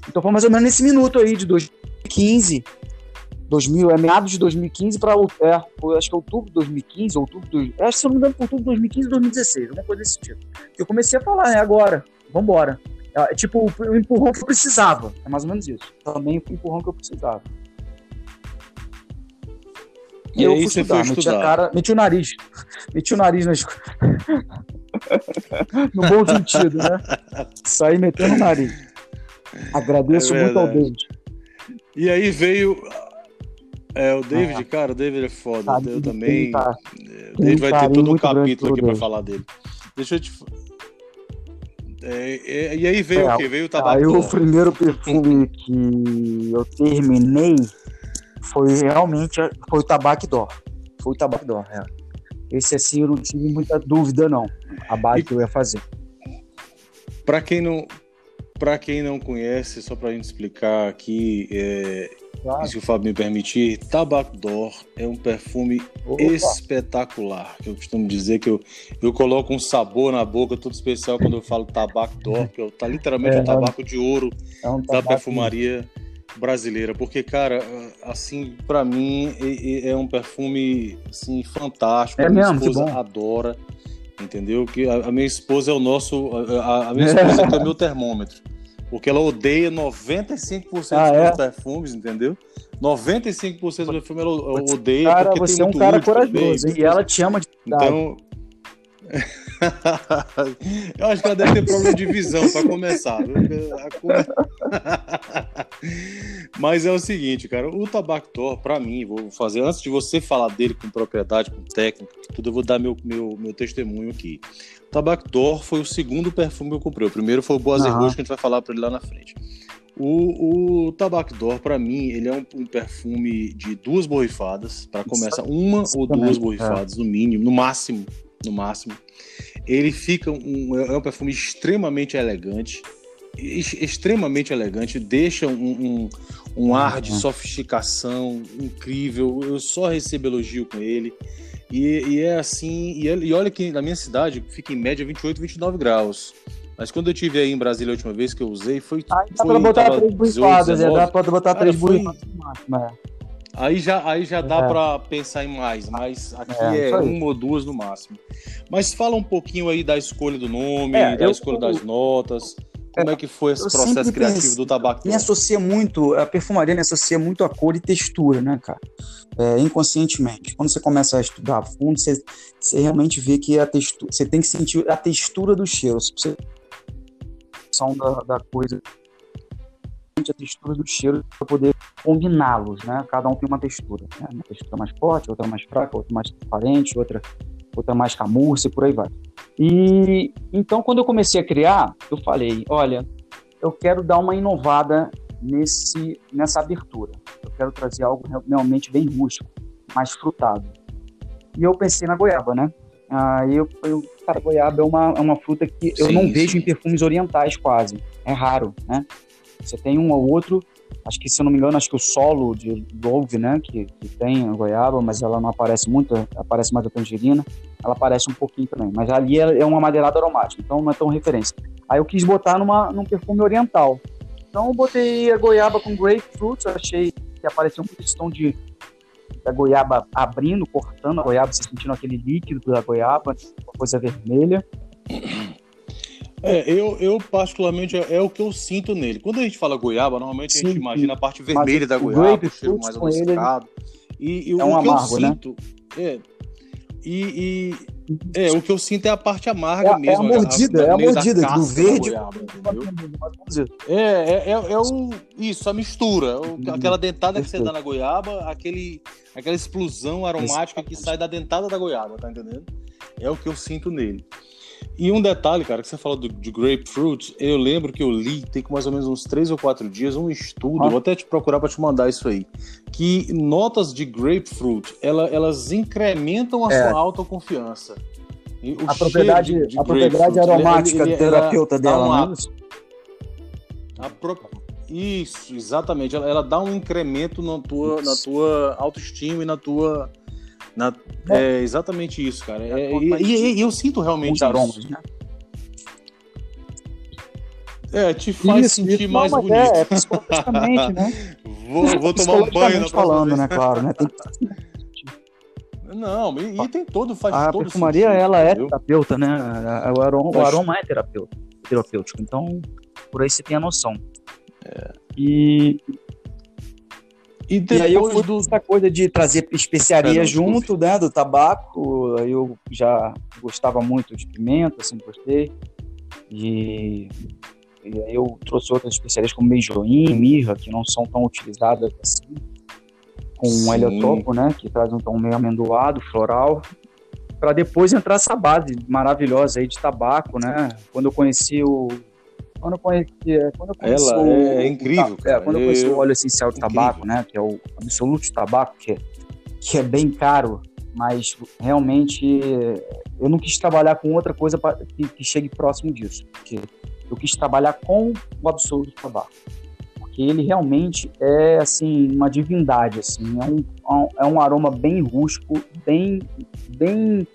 Então, foi mais ou menos nesse minuto aí de 2015 2000, é meados de 2015 para é, foi, acho que outubro de 2015, outubro de, acho que se não me engano, outubro de 2015 2016, alguma coisa desse tipo. Eu comecei a falar, é agora, vambora. É, tipo, o empurrão que eu precisava, é mais ou menos isso. Também o empurrão que eu precisava. E, e eu aí fui estudar, meti estudar. a cara, meti o nariz, meti o nariz na escola. no bom sentido, né? Saí metendo o nariz. Agradeço é muito ao Deus. E aí veio é, o David, ah, cara, o David é foda. Eu também. Tá, o David vai ter todo um capítulo aqui pra falar dele. Deixa eu te. É, é, e aí veio é, o quê? Veio o tabaco. Aí o primeiro perfume que eu terminei foi realmente foi o Tabac Dor. Foi o Tabac Dor, é. Esse assim eu não tive muita dúvida, não. A base que eu ia fazer. Para quem não. Para quem não conhece, só para a gente explicar aqui, é, Claro. Se o Fábio me permitir, Tabac d'Or é um perfume Opa. espetacular. Eu costumo dizer que eu, eu coloco um sabor na boca todo especial quando eu falo Tabac d'Or, que tá literalmente é, um tabaco de ouro é um da perfumaria brasileira. Porque, cara, assim, para mim é, é, um perfume assim, fantástico. É a minha mesmo, esposa adora. Entendeu? Que a, a, minha esposa é o nosso. A, a minha esposa é o meu termômetro. Porque ela odeia 95% ah, dos é? perfumes, entendeu? 95% dos perfumes ela odeia. Cara, você é um cara corajoso, e ela te ama de Então. Eu acho que ela deve ter problema de visão para começar. Mas é o seguinte, cara, o Tabactor, para mim, vou fazer antes de você falar dele com propriedade, com técnica, tudo, eu vou dar meu, meu, meu testemunho aqui. Tabac d'Or foi o segundo perfume que eu comprei. O primeiro foi o Boas uhum. Rouge, que a gente vai falar para ele lá na frente. O, o Tabac d'Or, para mim, ele é um, um, perfume de duas borrifadas, para começar, uma ou duas borrifadas, é. no mínimo, no máximo, no máximo. Ele fica um, é um perfume extremamente elegante, extremamente elegante, deixa um, um, um ar de sofisticação incrível. Eu só recebo elogio com ele. E, e é assim, e, e, olha que na minha cidade fica em média 28, 29 graus. Mas quando eu tive aí em Brasília a última vez que eu usei, foi. Aí dá pra botar três borrifadas, é, dá pra botar três é. Aí já, aí já dá é. para pensar em mais, mas aqui é, é uma ou duas no máximo. Mas fala um pouquinho aí da escolha do nome, é, da eu, escolha das notas. Como é que foi esse processo criativo pense, do tabaco? Me associa muito, a perfumaria me associa muito a cor e textura, né, cara? É, inconscientemente. Quando você começa a estudar a fundo, você, você realmente vê que a textura, você tem que sentir a textura do cheiro. Você da, da coisa a textura do cheiro para poder combiná-los, né? Cada um tem uma textura, né? uma textura mais forte, outra mais fraca, outra mais transparente, outra outra mais camurça e por aí vai. E então, quando eu comecei a criar, eu falei: olha, eu quero dar uma inovada nesse, nessa abertura. Eu quero trazer algo realmente bem rústico, mais frutado. E eu pensei na goiaba, né? Aí eu, eu cara, goiaba é uma, é uma fruta que eu sim, não vejo sim. em perfumes orientais quase. É raro, né? Você tem um ou outro, acho que se eu não me engano, acho que o solo de Dove, né, que, que tem a goiaba, mas ela não aparece muito, aparece mais a tangerina, ela aparece um pouquinho também, mas ali é, é uma madeirada aromática, então não é tão referência. Aí eu quis botar numa, num perfume oriental. Então eu botei a goiaba com grapefruit, achei que apareceu um tom de da goiaba abrindo, cortando a goiaba, você sentindo aquele líquido da goiaba, uma coisa vermelha. É, eu, eu particularmente, é, é, o que eu sinto nele. Quando a gente fala goiaba, normalmente sim, a gente imagina a parte vermelha da goiaba, o cheiro mais adocicado. E, e é um o que amargo, eu né? sinto... É, e, e, é, o que eu sinto é a parte amarga é, mesmo. É a mordida, é a mordida, do verde. Goiaba, é, é, é, é, o, isso, a mistura. O, aquela dentada que você dá na goiaba, aquele, aquela explosão aromática que sai da dentada da goiaba, tá entendendo? É o que eu sinto nele. E um detalhe, cara, que você falou do, de grapefruit, eu lembro que eu li, tem mais ou menos uns três ou quatro dias, um estudo, ah. vou até te procurar para te mandar isso aí, que notas de grapefruit, ela, elas incrementam a é. sua autoconfiança. A propriedade, de, de a propriedade aromática ele, ele, terapeuta dela, não é isso? Pro... Isso, exatamente. Ela, ela, dá um incremento na tua, na tua autoestima e na tua na, é. é exatamente isso, cara. É, e, e, e, eu sinto realmente isso. Aromas, né? É, te faz isso, sentir isso, mais bonito. É, é psicologicamente, né? vou, vou tomar um banho na falando, né, claro, né? Tem... Não, e, e, tem todo, faz a todo perfumaria, sentido, ela é entendeu? é terapeuta, né? O aroma, o aroma é terapeuta, terapêutico. Então, por aí você tem a noção. É. E e, e aí eu fui do... essa coisa de trazer especiaria é, junto, né, do tabaco. Aí eu já gostava muito de pimenta, sempre gostei. E, e aí eu trouxe outras especiarias como beijoim, mirra, que não são tão utilizadas assim. Com um heliotropo, né, que traz um tom meio amendoado, floral. Para depois entrar essa base maravilhosa aí de tabaco, né? Quando eu conheci o quando eu conheci, é, quando eu conheci ela o, é, incrível. É, quando eu conheci o óleo essencial de incrível. tabaco, né, que é o absoluto de tabaco, que é, que é bem caro, mas realmente eu não quis trabalhar com outra coisa pra, que, que chegue próximo disso, porque eu quis trabalhar com o absoluto de tabaco, porque ele realmente é assim uma divindade, assim, é um, é um aroma bem rústico, bem, bem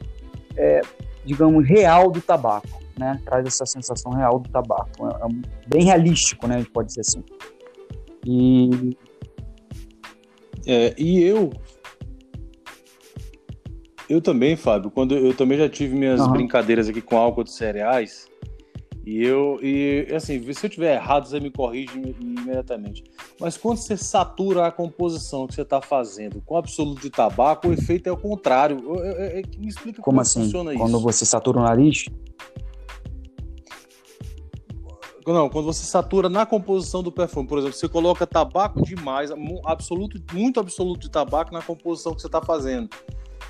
é, digamos real do tabaco né? Traz essa sensação real do tabaco. É, é bem realístico, né? A gente pode dizer assim. E. É, e eu. Eu também, Fábio, quando eu também já tive minhas uhum. brincadeiras aqui com álcool de cereais. E eu, e assim, se eu tiver errado, você me corrige imediatamente. Mas quando você satura a composição que você está fazendo com absoluto de tabaco, o efeito é o contrário. me explica como, como assim? funciona isso. Quando você satura o nariz? Não, quando você satura na composição do perfume, por exemplo, você coloca tabaco demais, absoluto, muito absoluto de tabaco na composição que você está fazendo.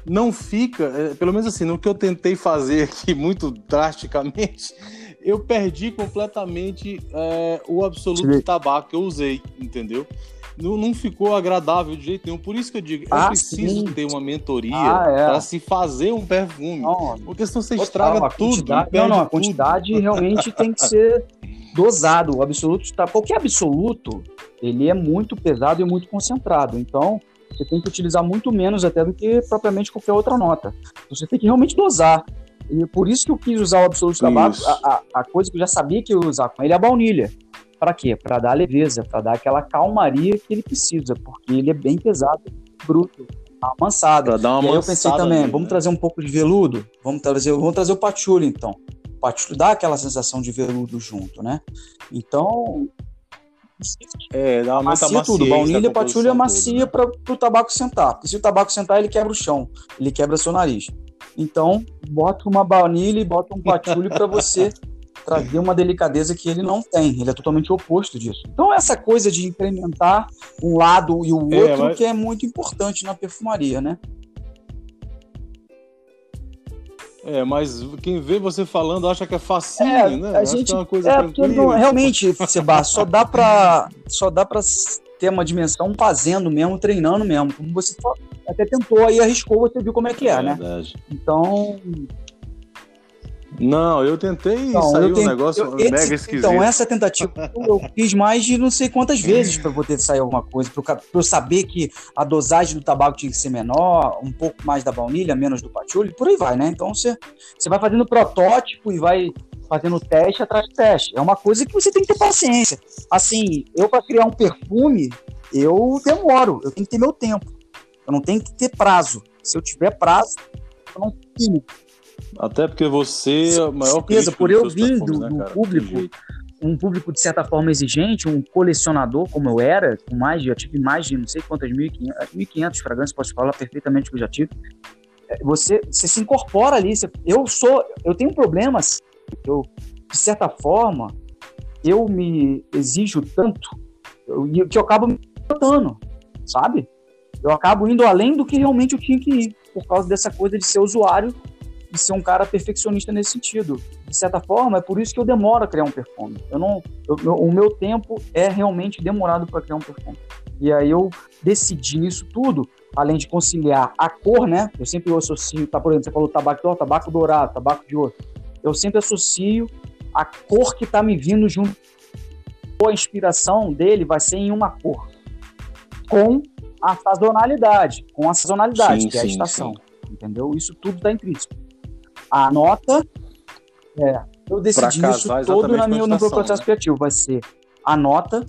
Não fica, é, pelo menos assim, no que eu tentei fazer aqui muito drasticamente, eu perdi completamente é, o absoluto de tabaco que eu usei, entendeu? Não, não, ficou agradável de jeito nenhum. Por isso que eu digo, ah, é preciso sim. ter uma mentoria ah, é. para se fazer um perfume. Não, porque senão você estraga tudo. Não, não, a quantidade realmente tem que ser dosado. O absoluto está. Qualquer absoluto, ele é muito pesado e muito concentrado. Então, você tem que utilizar muito menos até do que propriamente qualquer outra nota. Então, você tem que realmente dosar. E por isso que eu quis usar o absoluto tabaco. A, a, a, coisa que eu já sabia que eu ia usar com ele é a baunilha. Para quê? Para dar leveza, para dar aquela calmaria que ele precisa, porque ele é bem pesado, bruto, amansado. Dar uma e aí eu pensei também, vamos né? trazer um pouco de veludo, vamos trazer, vamos trazer o patchouli então dá aquela sensação de veludo junto, né? Então. É, dá uma macia tudo. Baunilha, patchouli é macia né? para o tabaco sentar. Porque se o tabaco sentar, ele quebra o chão, ele quebra seu nariz. Então, bota uma baunilha e bota um patchouli para você trazer uma delicadeza que ele não tem. Ele é totalmente oposto disso. Então, essa coisa de incrementar um lado e o é, outro é, mas... que é muito importante na perfumaria, né? É, mas quem vê você falando acha que é facinho, é, né? A gente, é uma coisa é, tranquila. realmente, Seba, só dá para só dá para ter uma dimensão fazendo mesmo, treinando mesmo. Como você até tentou aí, arriscou, você viu como é que é, é né? Verdade. Então, não, eu tentei então, e saiu um negócio eu, esse, mega esquisito. Então, essa tentativa eu fiz mais de não sei quantas vezes para poder sair alguma coisa, para eu saber que a dosagem do tabaco tinha que ser menor, um pouco mais da baunilha, menos do patchouli, por aí vai, né? Então você, você vai fazendo protótipo e vai fazendo teste atrás de teste. É uma coisa que você tem que ter paciência. Assim, eu para criar um perfume, eu demoro, eu tenho que ter meu tempo. Eu não tenho que ter prazo. Se eu tiver prazo, eu não tenho Até porque você é o maior certeza, por eu vir do, né, do público, um público de certa forma exigente, um colecionador como eu era, com mais, já tive mais de não sei quantas 1.500, 1.500 fragrâncias, posso falar perfeitamente que eu já tive. É, você, você se incorpora ali. Você, eu sou, eu tenho um problema, assim, eu, de certa forma, eu me exijo tanto eu, que eu acabo me botando, sabe? Eu acabo indo além do que realmente eu tinha que ir, por causa dessa coisa de ser usuário de ser um cara perfeccionista nesse sentido. De certa forma, é por isso que eu demoro a criar um perfume. Eu não, eu, o meu tempo é realmente demorado para criar um perfume. E aí eu decidi nisso tudo, além de conciliar a cor, né? Eu sempre associo, tá, por exemplo, você falou tabaco, tabaco dourado, tabaco de ouro. Eu sempre associo a cor que está me vindo junto. A inspiração dele vai ser em uma cor, com a sazonalidade, com a sazonalidade, sim, que é a estação. Sim. Entendeu? Isso tudo está intrínseco. A nota, é, eu decidi isso todo na minha, no meu processo né? criativo. Vai ser a nota,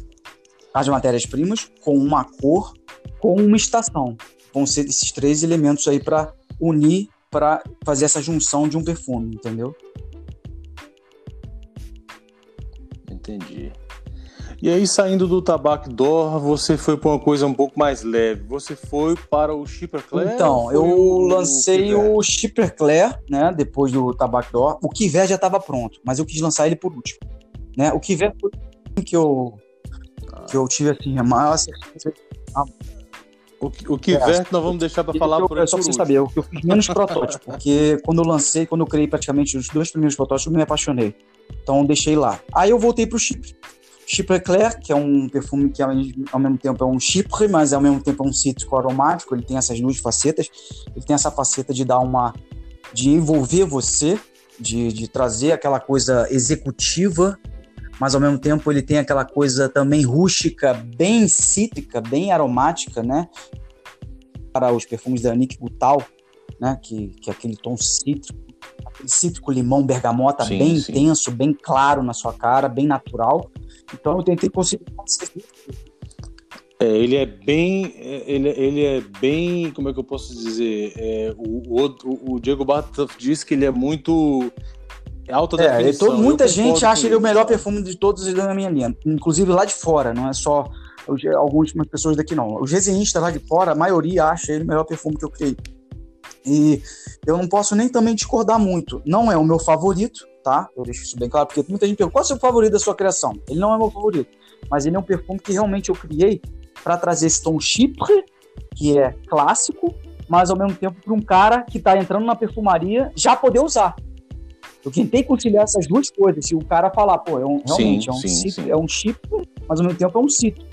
as matérias-primas, com uma cor, com uma estação. Vão ser esses três elementos aí para unir, para fazer essa junção de um perfume, entendeu? Entendi. E aí, saindo do Tabac D'Or, você foi para uma coisa um pouco mais leve. Você foi para o Chipper Claire? Então, eu lancei o Chipper Claire, né, depois do Tabac D'Or. O Kiver já estava pronto, mas eu quis lançar ele por último. Né? O Kiver foi que eu, que eu tive, assim, a maior. O, o que é, nós vamos deixar para falar eu, por aí. Só para você saber, eu, eu fiz menos protótipo, porque quando eu lancei, quando eu criei praticamente os dois primeiros protótipos, eu me apaixonei. Então deixei lá. Aí eu voltei para o Chipre. Chipre Eclair, que é um perfume que ao mesmo tempo é um chipre, mas ao mesmo tempo é um cítrico aromático, ele tem essas duas facetas. Ele tem essa faceta de dar uma. de envolver você, de, de trazer aquela coisa executiva, mas ao mesmo tempo ele tem aquela coisa também rústica, bem cítrica, bem aromática, né? Para os perfumes da Nick Gutal, né? Que, que é aquele tom cítrico, aquele cítrico limão bergamota sim, bem sim. intenso, bem claro na sua cara, bem natural. Então eu tentei conseguir é, ele é bem, ele, ele é bem, como é que eu posso dizer? É, o, o, o, Diego Bartos disse que ele é muito alta é, definição. Todo, muita gente acha ele o melhor perfume de todos da minha linha, inclusive lá de fora, não é só algumas pessoas daqui não. Os resenhistas lá de fora, a maioria acha ele o melhor perfume que eu criei. E eu não posso nem também discordar muito. Não é o meu favorito, tá? Eu deixo isso bem claro, porque muita gente pergunta qual é o seu favorito da sua criação. Ele não é meu favorito, mas ele é um perfume que realmente eu criei para trazer esse tom chipre, que é clássico, mas ao mesmo tempo para um cara que está entrando na perfumaria já poder usar. Eu tentei conciliar essas duas coisas. Se o cara falar, pô, é um, realmente sim, é, um sim, sim. é um chipre, mas ao mesmo tempo é um citro.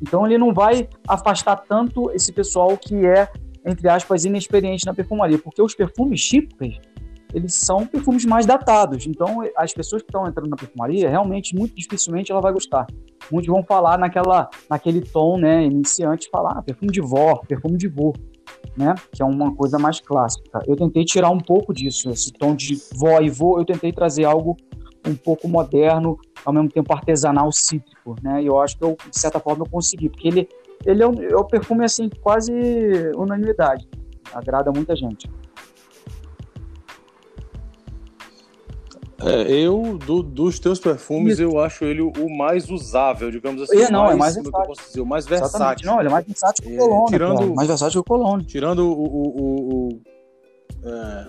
Então ele não vai afastar tanto esse pessoal que é, entre aspas, inexperiente na perfumaria, porque os perfumes chipres, eles são perfumes mais datados. Então, as pessoas que estão entrando na perfumaria, realmente, muito dificilmente ela vai gostar. Muitos vão falar naquela, naquele tom, né, iniciante, falar ah, perfume de vó, perfume de vô, né, que é uma coisa mais clássica. Eu tentei tirar um pouco disso, esse tom de vó e vô, eu tentei trazer algo um pouco moderno, ao mesmo tempo artesanal, cítrico, né, e eu acho que eu, de certa forma eu consegui, porque ele, ele é um, é um perfume, assim, quase unanimidade, agrada muita gente. É, eu, do, dos teus perfumes, eu acho ele o mais usável, digamos assim. É, não, mais, é mais versátil. É dizer, o mais versátil. Exatamente. Não, ele é mais versátil que o Colônia. É, tirando, mais versátil que o Colônia. Tirando o. o, o, o é,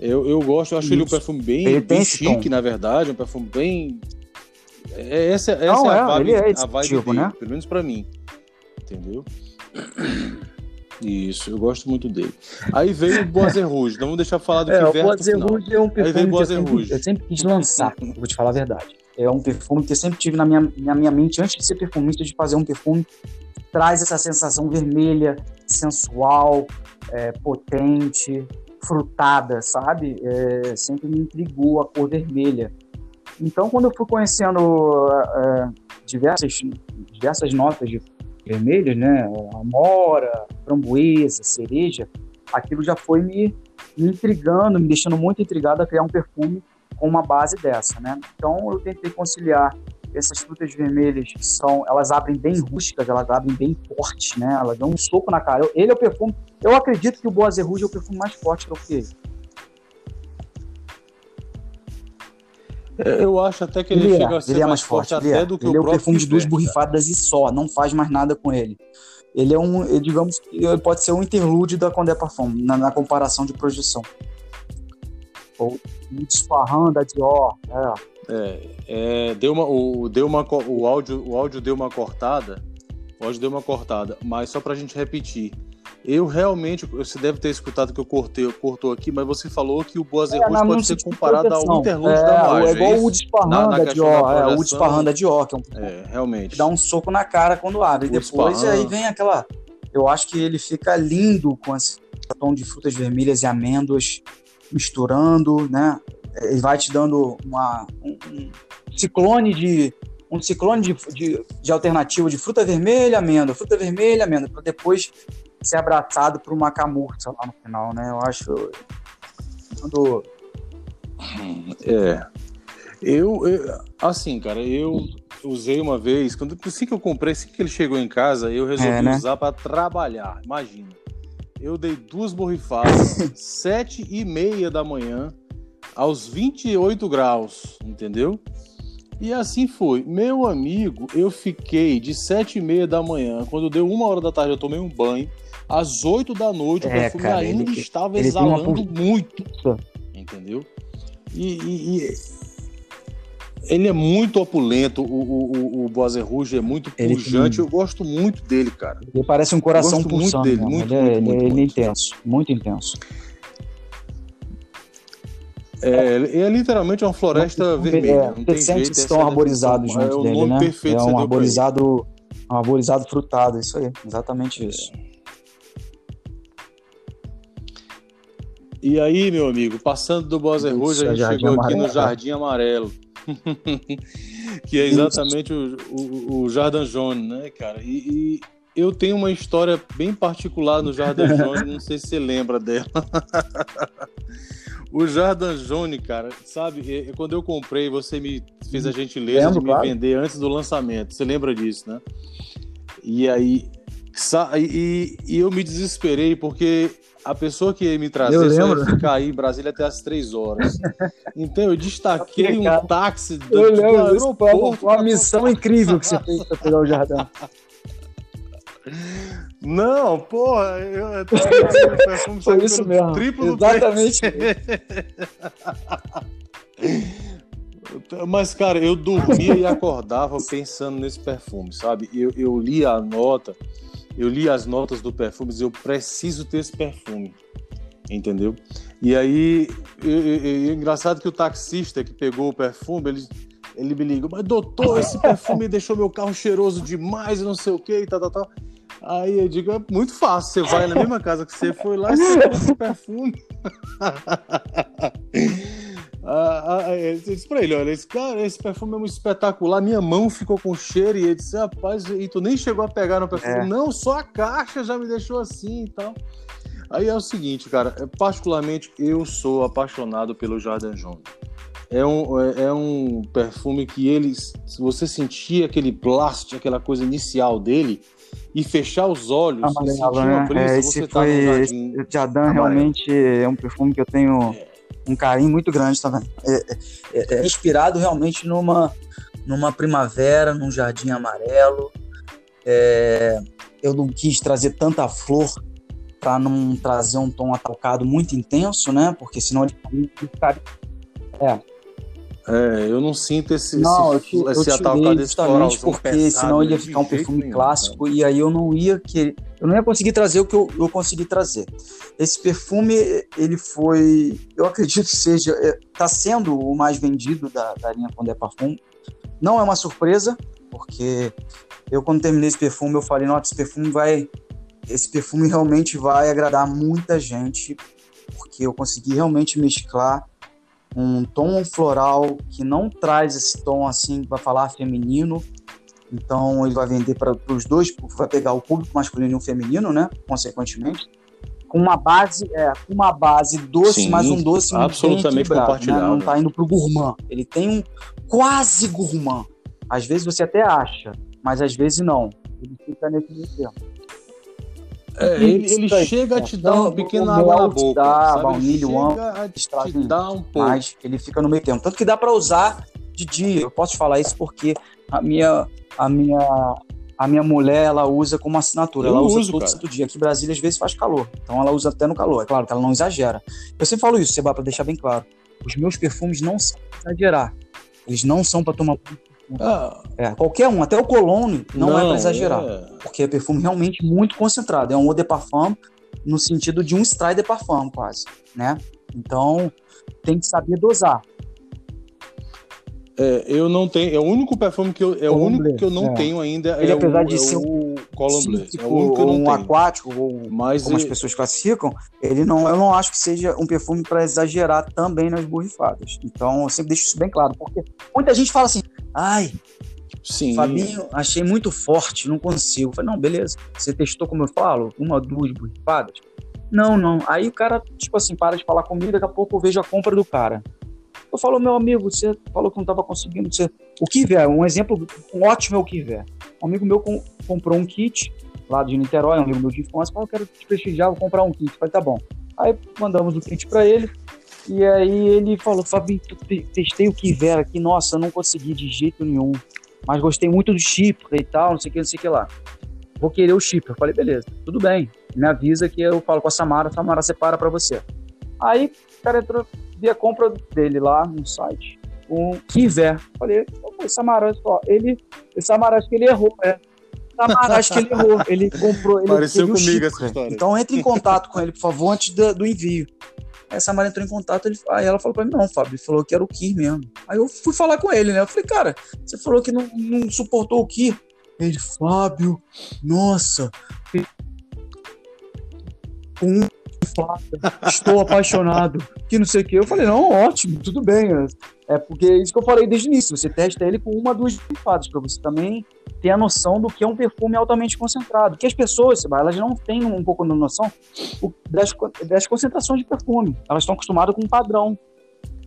eu, eu gosto, eu acho Isso. ele um perfume bem, ele bem chique, tom. na verdade, um perfume bem. É, essa, essa não, é a vibe, a vibe tipo, dele, né? pelo menos pra mim. Entendeu? Isso, eu gosto muito dele. Aí veio o Boazer Rouge, então vamos deixar falar do é, que O Boazer Rouge é um perfume que eu sempre, eu sempre, quis lançar, vou te falar a verdade. É um perfume que eu sempre tive na minha, na minha mente, antes de ser perfumista, de fazer um perfume que traz essa sensação vermelha, sensual, é, potente, frutada, sabe? É, sempre me intrigou a cor vermelha. Então, quando eu fui conhecendo é, diversas, diversas notas de vermelhas, né? Amora, framboesa, cereja, aquilo já foi me, me intrigando, me deixando muito intrigado a criar um perfume com uma base dessa, né? Então eu tentei conciliar essas frutas vermelhas que são, elas abrem bem rústicas, elas abrem bem forte, né? Elas dão um soco na cara. Ele é o perfume, eu acredito que o Boazer Rouge é o perfume mais forte que eu criei. Eu acho até que ele, Ele, chega é, a ser ele é mais mais forte. até é, do que ele é o o próprio perfume de duas borrifadas e só, não faz mais nada com ele. Ele é um, ele, digamos que ele pode ser um interlude da Condé Parfum, na, na comparação de projeção. Ou um Disparran da Dior. É. É, é, deu uma, o, deu uma, o, áudio, o áudio deu uma cortada. O áudio deu uma cortada, mas só pra gente repetir. Eu realmente, você deve ter escutado que eu cortei, cortou aqui, mas você falou que o Boas É, Rouge pode ser de comparado ao interlude é, da Marge. É igual é o isso? Disparran Na- na da questão Dior. da é, o projeção- Disparran da Dior, que é um É, realmente. dá um soco na cara quando abre. E depois aí vem aquela. Eu acho que ele fica lindo com esse tom de frutas vermelhas e amêndoas misturando, né? Ele vai te dando uma, um, um ciclone de um ciclone de, de, de alternativa de fruta vermelha, amêndoa, fruta vermelha, amêndoa, para depois ser abraçado por uma camurça lá no final, né? Eu acho quando É. Eu, eu- assim, cara, eu usei uma vez, quando assim que eu comprei, assim que ele chegou em casa, eu resolvi É, né? usar para trabalhar. Imagina. Eu dei duas borrifadas, sete e meia da manhã, aos 28 graus, entendeu? E assim foi. Meu amigo, eu fiquei de sete e meia da manhã, quando deu uma hora da tarde, eu tomei um banho. Às oito da noite, o É, perfume cara, ainda ele- estava ele exalando muito entendeu? E, e- e ele é muito opulento, o, o, o, o Boazer Rouge é muito Ele pujante, tem- eu gosto muito dele, cara. ele parece um coração Gosto muito pulsando. dele, mesmo. muito, ele é, muito, ele, muito, ele é intenso, muito intenso. É, ele é literalmente uma floresta É, vermelha, tem sente jeito. estão é arborizados junto é o dele, nome né? perfeito É um arborizado, um arborizado frutado, isso aí, exatamente isso. E aí, meu amigo, passando do Isso, Rouge, a gente Jardim chegou aqui no Amarelo. Jardim Amarelo. que é exatamente o, o, o Jardim Jaune, né, cara? E, e eu tenho uma história bem particular no Jardim Jaune, não sei se você lembra dela. o Jardim Jaune, cara, sabe, é- é quando eu comprei, você me fez a gentileza Lembro, de me claro. vender antes do lançamento. Você lembra disso, né? E aí, e, e eu me desesperei porque a pessoa que ia me trazer Eu só ia ficar aí em Brasília até as três horas. Então eu destaquei um Cara, táxi do, Eu do lembro, uma, aeroporto. uma missão incrível que você fez para pegar o Jardim. Não, porra, eu, eu usando o perfume Foi isso mesmo. Triplo. Exatamente. Mas, cara, eu dormia e acordava pensando nesse perfume, sabe? Eu, eu li a nota, eu li as notas do perfume e eu preciso ter esse perfume, entendeu? E aí, eu- engraçado que o taxista que pegou o perfume, ele, ele me ligou, mas doutor, esse perfume deixou meu carro cheiroso demais não sei o que tal, tal, tal. Aí eu digo, é muito fácil, você vai na mesma casa que você foi lá e você o perfume. Ah, ah, eu disse pra ele, olha, esse, cara, esse perfume é muito espetacular, minha mão ficou com cheiro, e ele disse, rapaz, e tu nem chegou a pegar no perfume? É. Não, só a caixa já me deixou assim e tal. Aí é o seguinte, cara, é, particularmente eu sou apaixonado pelo Jardim Jaune. É um, é, é um perfume que eles, se você sentir aquele plástico, aquela coisa inicial dele, e fechar os olhos, e sentir Amarelo, uma né? brisa, É, você esse tá no foi. jardim. Esse Amarelo. realmente é um perfume que eu tenho um carinho muito grande também. É, é- é inspirado realmente numa, numa primavera, num jardim amarelo. É, eu não quis trazer tanta flor para não trazer um tom atalcado muito intenso, né? Porque senão ele ficaria É, eu não sinto esse, Não, eu, esse, eu esse tirei atalcado desse justamente porque pesado senão ele ia ficar um perfume nenhum, clássico e aí eu não ia querer, eu não ia conseguir trazer o que eu, eu consegui trazer. Esse perfume, ele foi, eu acredito que seja, está sendo o mais vendido da, da linha Condé Parfum. Não é uma surpresa, porque eu quando terminei esse perfume, eu falei, nossa, esse perfume vai, esse perfume realmente vai agradar muita gente, porque eu consegui realmente mesclar um tom floral que não traz esse tom assim para falar feminino. Então ele vai vender para os dois, vai pegar o público masculino e o feminino, né? Consequentemente, com uma base, é, com uma base doce, Sim, mas um doce bem absolutamente equilibrado, Né? Não tá indo pro gourmand. Ele tem um quase gourmand. Às vezes você até acha, mas às vezes não. Ele fica nesse meio termo. É, ele, ele chega a te dar uma pequena o água na boca. dá, sabe? baunilha, ele o chega a te, te dar um pouco. mas ele fica no meio termo. Tanto que dá para usar de dia. Eu posso falar isso porque a minha, a minha, a minha mulher, ela usa como assinatura. Eu ela usa uso, todo cara. santo dia. Aqui em Brasília, às vezes, faz calor. Então, ela usa até no calor. É claro que ela não exagera. Eu sempre falo isso, Seba, para deixar bem claro. Os meus perfumes não são pra exagerar. Eles não são para tomar. Ah, É, qualquer um, até o cologne, não, é para exagerar. é- Porque é perfume realmente muito concentrado. É um eau de parfum no sentido de um stray de parfum, quase, né? Então, tem que saber dosar. É, eu não tenho. É o único perfume que eu. É o único que eu não é. tenho ainda. Ele, é apesar o, de é ser o Colombo. É o único que eu não um tenho. aquático, ou Mas como as e- pessoas classificam, ele não, eu não acho que seja um perfume para exagerar também nas borrifadas. Então, eu sempre deixo isso bem claro, porque muita gente fala assim: ai, sim. Fabinho, achei muito forte, não consigo. Eu falei, não, beleza. Você testou, como eu falo, uma, duas borrifadas? Não, não. Aí o cara, tipo assim, para de falar comigo, daqui a pouco eu vejo a compra do cara. Eu falo, meu amigo, você falou que não estava conseguindo. Você... O Kiver, um exemplo um ótimo é o Kiver. Um amigo meu com- comprou um kit lá de Niterói, um amigo meu de infância, falou, eu quero te prestigiar, vou comprar um kit. Eu falei, tá bom. Aí mandamos o kit para ele, e aí ele falou, Fabinho, testei o Kiver aqui, nossa, não consegui de jeito nenhum mas gostei muito do chip e tal, não sei o que, não sei o que lá. Vou querer o chip. Eu falei, beleza, tudo bem. Me avisa que eu falo com a Samara, a Samara separa pra você. Aí o cara entrou, vi a compra dele lá no site, um Kiver. Falei, "Ô, Samara, só, ele, Samara, acho que ele errou, é. Samara, acho que ele errou. Ele comprou, ele Pareceu comigo chip, essa história. Então entre em contato com ele, por favor, antes do, do envio. Aí a Samara entrou em contato, ele, aí ela falou pra mim, não, Fábio, ele falou que era o Ki mesmo. Aí eu fui falar com ele, né? Eu falei, cara, você falou que não, não suportou o Ki. Ele, Fábio, nossa. Um estou apaixonado. Que não sei o que. Eu falei, não, ótimo, tudo bem. É porque é isso que eu falei desde o início. Você testa ele com uma, duas borrifadas, para você também ter a noção do que é um perfume altamente concentrado. Que as pessoas, elas não têm um pouco de noção das, das concentrações de perfume. Elas estão acostumadas com um padrão.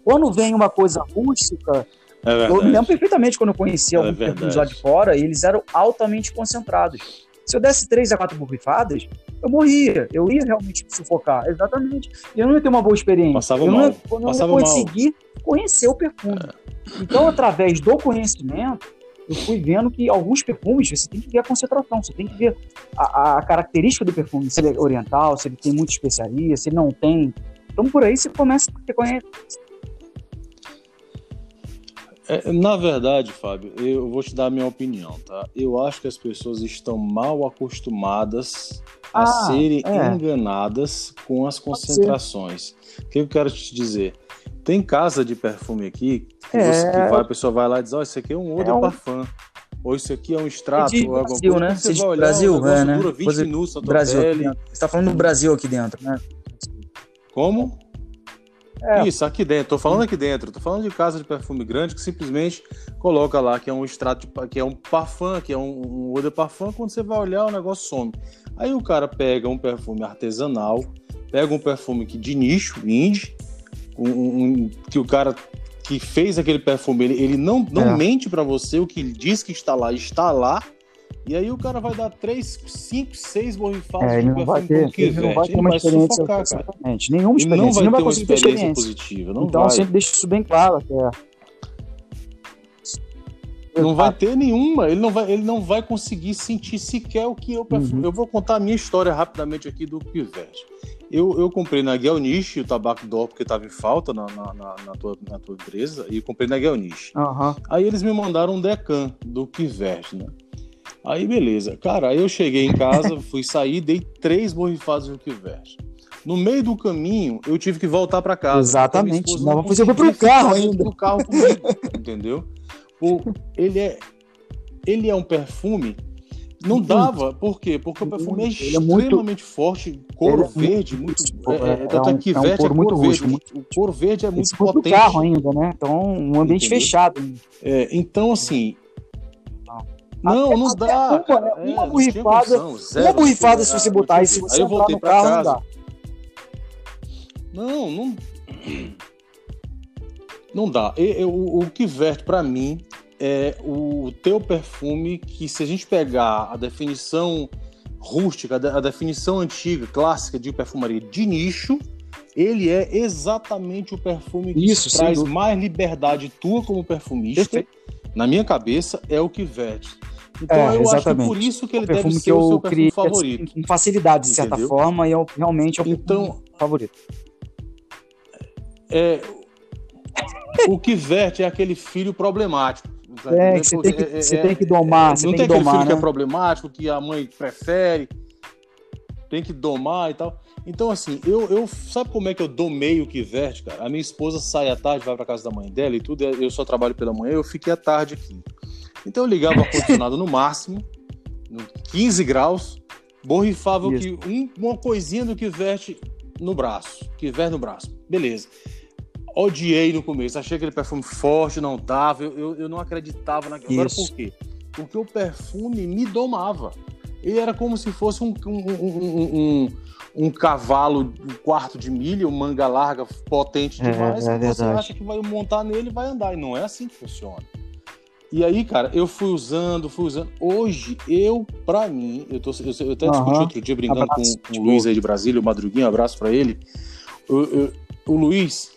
Quando vem uma coisa rústica, É eu me lembro perfeitamente quando eu conhecia É alguns perfumes lá de fora, e eles eram altamente concentrados. Se eu desse três a quatro borrifadas, eu morria. Eu ia realmente me sufocar. Exatamente. E eu não ia ter uma boa experiência. Passava eu mal. ia, eu não Passava ia mal. conhecer o perfume. Então, através do conhecimento, eu fui vendo que alguns perfumes você tem que ver a concentração, você tem que ver a, a característica do perfume, se ele é oriental, se ele tem muita especiaria, se ele não tem. Então, por aí você começa a ter conhe- É, na verdade, Fábio, eu vou te dar a minha opinião, tá? Eu acho que as pessoas estão mal acostumadas a Ah, serem é. enganadas com as concentrações. O que eu quero te dizer? Tem casa de perfume aqui que, É. você, que vai, a pessoa vai lá e diz: Ó, isso aqui é um eau de É um- parfum. Ou isso aqui é um extrato. de Brasil, né? Você vai olhar, Brasil, é, né? dura 20 Coisa- minutos na tua Brasil pele. Você está falando do Brasil aqui dentro, né? Como? É. Isso, aqui dentro. Tô falando aqui dentro. Tô falando de casa de perfume grande que simplesmente coloca lá que é um extrato, de que é um parfum, que é um, um eau de parfum. Quando você vai olhar, o negócio some. Aí o cara pega um perfume artesanal, pega um perfume que de nicho, indie, um, um- que o cara que fez aquele perfume, ele, ele não, não É. mente pra você, o que ele diz que está lá, está lá. E aí o cara vai dar 3, 5, 6 borrifadas É, não vai ter, que ele não vai ter uma experiência sufocar, cara. exatamente, nenhuma Ele não experiência, vai ele não vai ter uma conseguir ter experiência positiva. Então vai. eu sempre deixo isso bem claro, Não vai ter nenhuma, ele não vai, ele não vai conseguir sentir sequer o que eu. Uhum. Eu vou contar a minha história rapidamente aqui do Pivete. Eu, eu comprei na Guelniche o tabaco dó porque estava em falta na, na, na- na tua, na tua empresa e comprei na Guelniche. Aham. Aí eles me mandaram um decan do Pivete, né? Aí beleza. Cara, aí eu cheguei em casa, fui sair, dei três borrifadas do Pivete. No meio do caminho, eu tive que voltar para casa. Exatamente. esposa Não, você foi pro carro ainda. do carro comigo, entendeu? O, ele é ele é um perfume não Muito. dava, por quê? Porque o perfume é Muito. Ele é muito- extremamente forte, couro é muito verde, muito. rústico, é, é- é, é é um- que é um verde é couro muito verde. O cor verde é muito pro potente. carro ainda, né? Então, um ambiente Entendeu? fechado. É, então, assim. Não. Não, Até- não dá. uma, cara. né? É, Uma não tinha borrifada- zero, Uma borrifada, não se tinha- você botar não aí, se você Aí eu entrar no carro, não casa. dá. Não, não. Não dá. E- eu- o que verte pra mim é o teu perfume que, se a gente pegar a definição rústica, a de- a definição antiga, clássica de perfumaria de nicho, ele é exatamente o perfume que Isso, traz mais liberdade tua como perfumista. Perfeito. Na minha cabeça, é o que veste. Então É, eu acho que exatamente. por isso que ele o deve ser que o seu eu perfume favorito. assim, com facilidade, de certa Entendeu? forma, e eu, realmente é o Então- favorito. É, o que verte é aquele filho problemático. É, que você tem que, você é- tem que domar, é- você não tem tem que aquele domar, filho que né? é problemático, que a mãe prefere, tem que domar e tal. Então, assim, eu, eu sabe como é que eu domei o que verte, cara? A minha esposa sai à tarde, vai pra casa da mãe dela e tudo, eu só trabalho pela manhã, eu fiquei à tarde aqui. Então eu ligava o ar-condicionado no máximo, no 15 graus, borrifava Isso. que, um- uma coisinha do que verte no braço, que verte no braço. Beleza. Odiei no começo, achei aquele perfume forte, não dava, eu, eu, eu não acreditava naquilo. Agora por quê? Porque o perfume me domava. Ele era como se fosse um, um, um, um- cavalo um quarto de milha, um manga larga, potente É, demais, é que você acha que vai montar nele e vai andar. E não é assim que funciona. E aí, cara, eu fui usando, fui usando. Hoje, eu, pra mim, eu, tô, eu, eu até discuti Aham. outro dia brincando Abraço, com, com tipo- o Luiz aí de Brasília, o Madruguinho, um abraço pra ele. O, Luiz,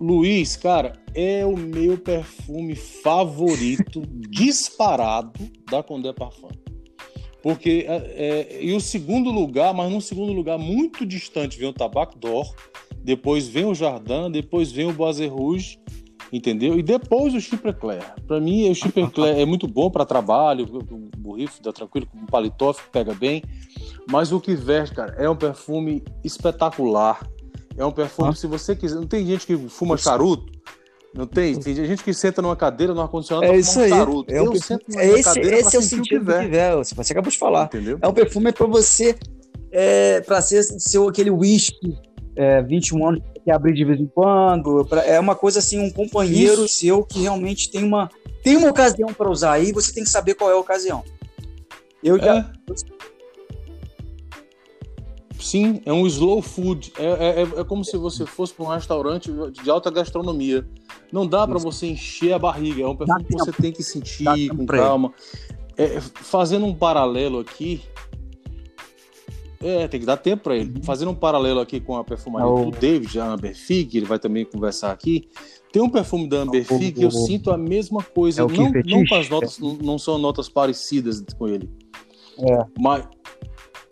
Luiz, cara, é o meu perfume favorito disparado da Condé Parfum. Porque é, é, e o segundo lugar, mas num segundo lugar muito distante, vem o Tabac d'Or, depois vem o Jardim, depois vem o Boisé Rouge, entendeu? E depois o Chipre Clair. Para mim, o Chipre Clair é muito bom para trabalho, o borrifo dá tranquilo, com o paletó pega bem. Mas o que veste, cara, é um perfume espetacular. É um perfume, Ah. se você quiser. Não tem gente que fuma charuto? Não tem? Tem gente que senta numa cadeira, no ar-condicionado, É isso fumar aí. um charuto. É um Eu sento na é esse cadeira esse é o sentido do veste, que é, você acabou de falar. Entendeu? É um perfume para você, é, para ser, ser aquele whisky é, 21 anos que abrir de vez em quando. é uma coisa assim, um companheiro seu que realmente tem uma, tem uma ocasião para usar aí, você tem que saber qual é a ocasião. Eu já. É. Sim, é um slow food. É, é, é- é como se você fosse para um restaurante de alta gastronomia. Não dá para Isso. você encher a barriga. É um perfume que você tem que sentir com calma. É, fazendo um paralelo aqui. É, tem que dar tempo para ele. Fazendo um paralelo aqui com a perfumaria É o- do David, a Amber Fig, ele vai também conversar aqui. Tem um perfume da Amber É Fig que eu sinto a mesma coisa. É não, não com as notas, não, não são notas parecidas com ele. É. Mas.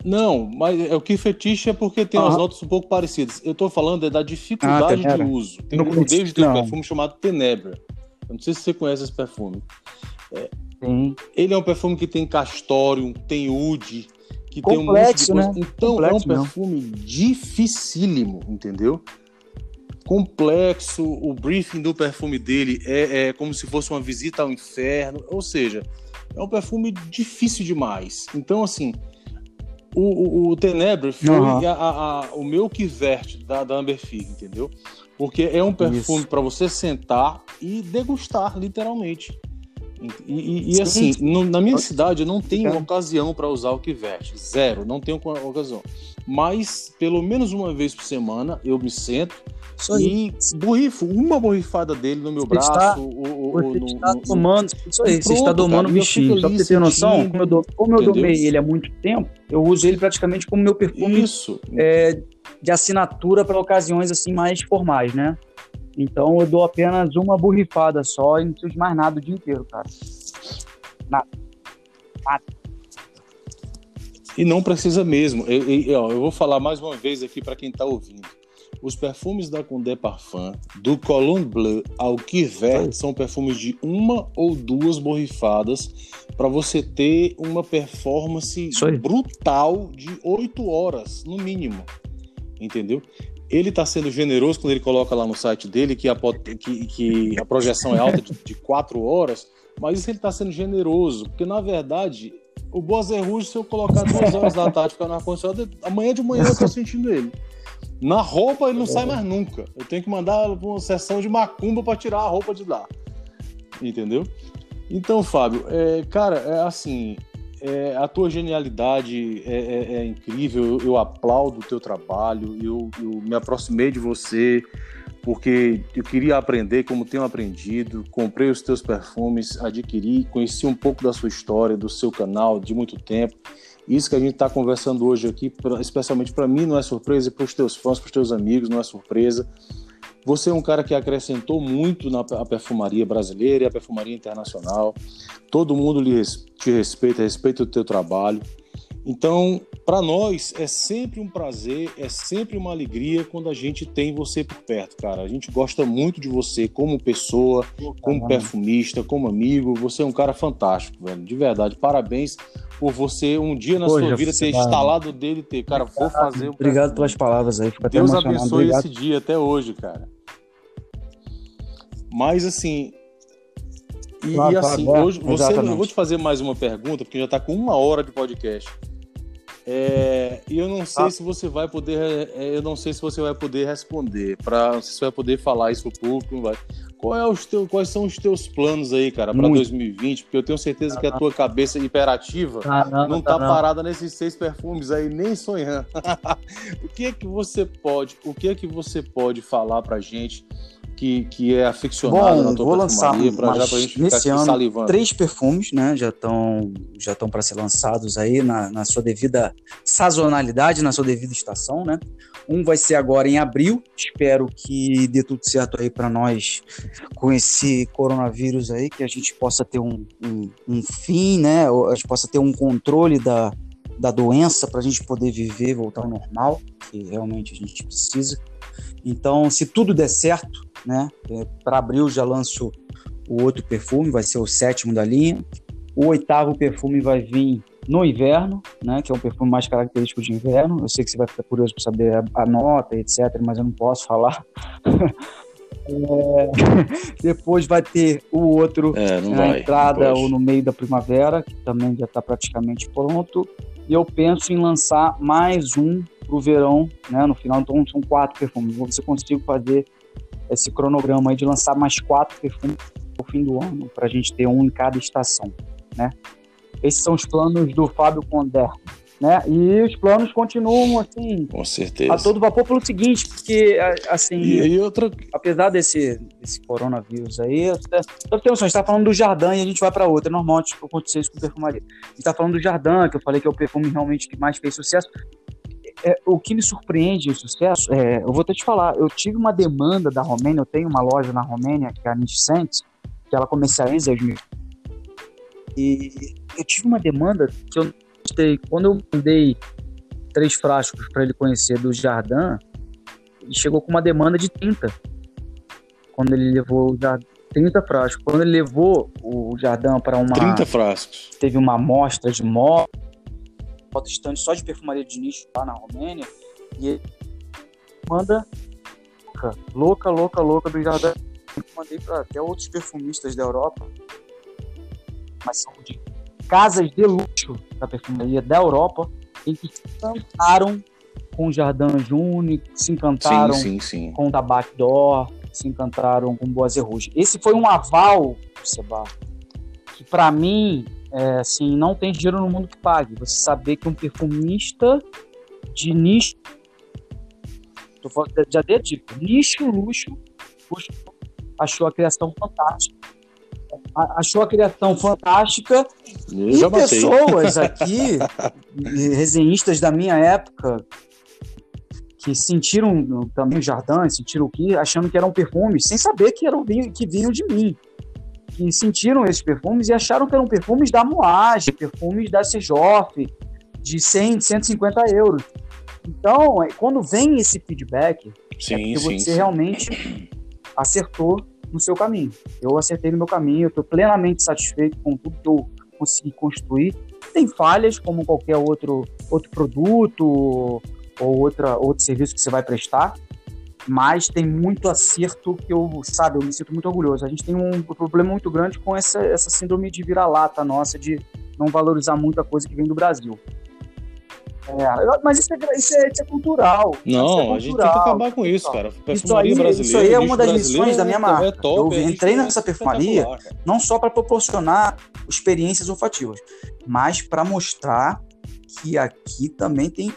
Não, mas é o que fetiche é porque tem umas Aham. notas um pouco parecidas. Eu tô falando é da dificuldade Ah, de uso. Tem, Não conheço, David tem um perfume chamado Tenebra. Eu não sei se você conhece esse perfume. Sim. Ele é um perfume que tem castório, tem oud, que tem um monte de Complexo, coisa. né? Então Complexo é um mesmo. perfume dificílimo, entendeu? Complexo, o briefing do perfume dele é, é como se fosse uma visita ao inferno, ou seja, é um perfume difícil demais. Então, assim, o, o, o Tenebre foi Aham. a- a- a- o meu que da, da Amber Fig, entendeu? Porque é um perfume para você sentar e degustar, literalmente. E, e- e, Sim. assim, na minha cidade eu não tenho É. ocasião para usar o que veste. Zero, não tenho ocasião. Mas, pelo menos uma vez por semana, eu me sento Isso aí. e borrifo uma borrifada dele no meu Você braço. está- ou, ou- Você no- está no- domando, isso aí, E você está domando o bichinho. Só pra você ter noção, como eu, do- como eu domei ele há muito tempo, eu uso ele praticamente como meu perfume Isso. é, de assinatura para ocasiões assim mais formais, né? Então eu dou apenas uma borrifada só e não preciso de mais nada o dia inteiro, cara. E não precisa mesmo. Eu, eu- eu vou falar mais uma vez aqui para quem está ouvindo. Os perfumes da Condé Parfum, do Cologne Bleu ao Quiver, são perfumes de uma ou duas borrifadas para você ter uma performance brutal de oito horas, no mínimo. Entendeu? Ele está sendo generoso quando ele coloca lá no site dele que a, que, que a projeção é alta de, de quatro horas, mas isso ele está sendo generoso, porque na verdade o Boazé Rouge, se eu colocar duas horas da tarde ficar no ar-condicionado, amanhã de manhã eu tô sentindo ele. Na roupa ele não sai mais nunca. Eu tenho que mandar uma sessão de macumba para tirar a roupa de lá. Entendeu? Então, Fábio, é, cara, é assim, é, a tua genialidade é, é- é incrível, eu, eu aplaudo o teu trabalho, eu, eu me aproximei de você porque eu queria aprender como tenho aprendido, comprei os teus perfumes, adquiri, conheci um pouco da sua história, do seu canal, de muito tempo. Isso que a gente está conversando hoje aqui, especialmente para mim, não é surpresa, e para os teus fãs, para os teus amigos, não é surpresa. Você é um cara que acrescentou muito na perfumaria brasileira e a perfumaria internacional. Todo mundo te respeita, respeita o teu trabalho. Então, para nós é sempre um prazer, é sempre uma alegria quando a gente tem você por perto, cara. A gente gosta muito de você como pessoa, como perfumista, como amigo. Você é um cara fantástico, velho. De verdade, parabéns por você um dia na Poxa, sua vida ter instalado dele e ter, cara, vou fazer. Um Obrigado pelas palavras aí. Fico Deus abençoe Obrigado. esse dia até hoje, cara. Mas assim, e, claro, e assim, hoje, você, eu vou te fazer mais uma pergunta, porque já está com uma hora de podcast. É, e eu não sei ah. se você vai poder, é, eu não sei se você vai poder responder, para se você vai poder falar isso pro público, vai. Qual é os teus, quais são os teus planos aí, cara, para 2020? Porque eu tenho certeza que a tua cabeça hiperativa ah, não, não tá, tá parada nesses seis perfumes aí nem sonhando. o que é que você pode, o que é que você pode falar pra gente? Que, que é aficionado Bom, na tua vou lançar pra, já pra gente nesse ano salivando. três perfumes, né? Já estão já estão para ser lançados aí na, na sua devida sazonalidade, na sua devida estação, né? Um vai ser agora em abril. Espero que dê tudo certo aí para nós com esse coronavírus aí, que a gente possa ter um, um, um fim, né? A gente possa ter um controle da, da doença para a gente poder viver, voltar ao normal, que realmente a gente precisa. Então, se tudo der certo, né? É, Para abril já lanço o outro perfume, vai ser o sétimo da linha. O oitavo perfume vai vir no inverno, né? Que é um perfume mais característico de inverno. Eu sei que você vai ficar curioso para saber a, a, nota, etc., mas eu não posso falar. é... Depois vai ter o outro é, na vai, entrada ou no meio da primavera, que também já está praticamente pronto. E eu penso em lançar mais um para o verão, né? No final, então são quatro perfumes. Vou ver se eu consigo fazer esse cronograma aí de lançar mais quatro perfumes no fim do ano, para a gente ter um em cada estação, né? Esses são os planos do Fábio Condé, né? E os planos continuam assim, com certeza, a todo vapor pelo seguinte, porque assim, e aí outra... apesar desse, desse coronavírus aí, eu tenho noção, a gente tá falando do Jardim e a gente vai para outra, é normal acontecer isso com perfumaria. A gente tá falando do Jardim, que eu falei que é o perfume realmente que mais fez sucesso é, o que me surpreende o sucesso, é, eu vou até te falar, eu tive uma demanda da Romênia, eu tenho uma loja na Romênia, que é a Niscent, que ela comercializa os meus. E eu tive uma demanda que eu gostei. Quando eu mandei três frascos para ele conhecer do Jardim, ele chegou com uma demanda de 30. Quando ele levou o Jardim. 30 frascos. Quando ele levou o Jardim para uma. 30 frascos. Teve uma amostra de móvel bota estande só de perfumaria de nicho lá na Romênia e ele manda louca, louca, louca do Jardim. Mandei para até outros perfumistas da Europa, mas são de casas de luxo da perfumaria da Europa, eles se encantaram com o Jardim Juni, se encantaram sim, sim, sim. com o Tabac d'Or, se encantaram com o Boise Rouge. Esse foi um aval, Seba, que para mim é, assim, não tem dinheiro no mundo que pague. Você saber que um perfumista de nicho, já dei a dica, nicho luxo, luxo, achou a criação fantástica. Achou a criação fantástica Eu e pessoas aqui, resenhistas da minha época, que sentiram também o jardim, sentiram o que, achando que eram perfumes, sem saber que eram que vinham de mim que sentiram esses perfumes e acharam que eram perfumes da Moage, perfumes da Sejoff, de 100, 150 euros. Então, é, quando vem esse feedback, sim, é sim, você sim. realmente acertou no seu caminho. Eu acertei no meu caminho, eu estou plenamente satisfeito com tudo que eu consegui construir. Tem falhas, como qualquer outro, outro produto ou outra, outro serviço que você vai prestar, mas tem muito acerto que eu, sabe, eu me sinto muito orgulhoso. A gente tem um problema muito grande com essa, essa síndrome de vira-lata nossa, de não valorizar muita coisa que vem do Brasil. É, mas isso é, isso, é, isso é cultural. Não, é cultural, a gente tem que acabar com isso, cara. Isso aí, isso aí é uma das missões da minha marca. É top, eu entrei nessa perfumaria não só para proporcionar experiências olfativas, mas para mostrar que aqui também tem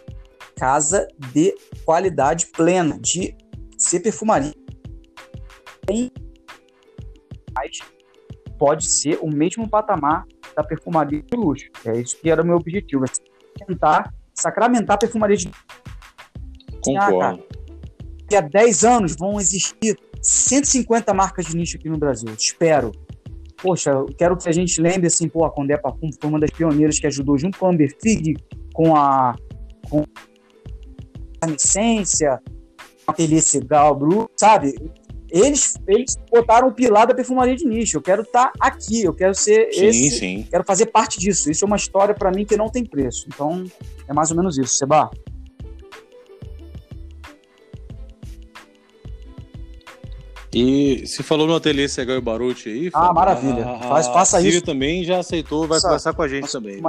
casa de qualidade plena, de ser perfumaria. pode ser o mesmo patamar da perfumaria de luxo. É isso que era o meu objetivo, é tentar sacramentar a perfumaria de Concordo. Ah, Daqui a 10 anos vão existir 150 marcas de nicho aqui no Brasil. Espero. Poxa, eu quero que a gente lembre assim, pô, a Condé Parfum foi uma das pioneiras que ajudou junto com a Amber Fig, com a com a Essência, a Cigal, Blue, sabe? Eles, eles botaram o pilar da perfumaria de nicho. Eu quero estar tá aqui, eu quero ser sim, esse, sim. quero fazer parte disso. Isso é uma história para mim que não tem preço. Então, é mais ou menos isso, Seba. E se falou no ateliê Segal e Baruti aí. Ah, maravilha. A, Faz, faça a isso. também já aceitou, vai Nossa, conversar com a gente também.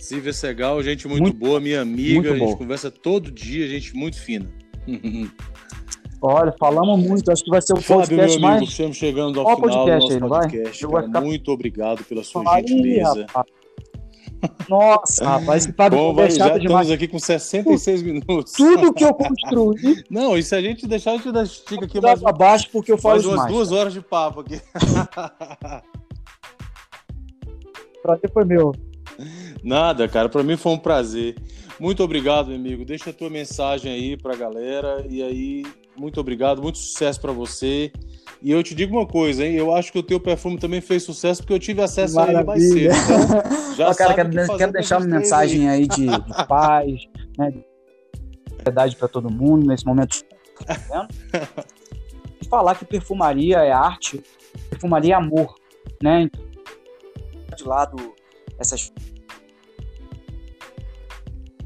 Silvia Segal, gente muito, muito boa, minha amiga. A gente conversa todo dia, gente muito fina. Olha, falamos muito, acho que vai ser o Fábio, podcast meu amigo, mais. Estamos chegando ao Qual final podcast do nosso podcast. Cara, ficar... Muito obrigado pela sua Aí, gentileza. Rapaz. Nossa, rapaz, que Fábio Bom, vai, já demais. estamos aqui com 66 minutos. Tudo que eu construí. Não, e se a gente deixar, a gente dá estica aqui mais abaixo porque eu falo mais umas duas horas de papo aqui. prazer foi meu. Nada, cara, para mim foi um prazer. Muito obrigado, meu amigo. Deixa a tua mensagem aí pra galera e aí muito obrigado, muito sucesso para você. E eu te digo uma coisa, hein? Eu acho que o teu perfume também fez sucesso porque eu tive acesso Maravilha. a ele mais cedo. Então, já cara, quero, quero deixar uma mensagem aí, aí de, de, paz, né? De verdade para todo mundo nesse momento. Tá falar que perfumaria é arte, perfumaria é amor, né? Então, de lado essas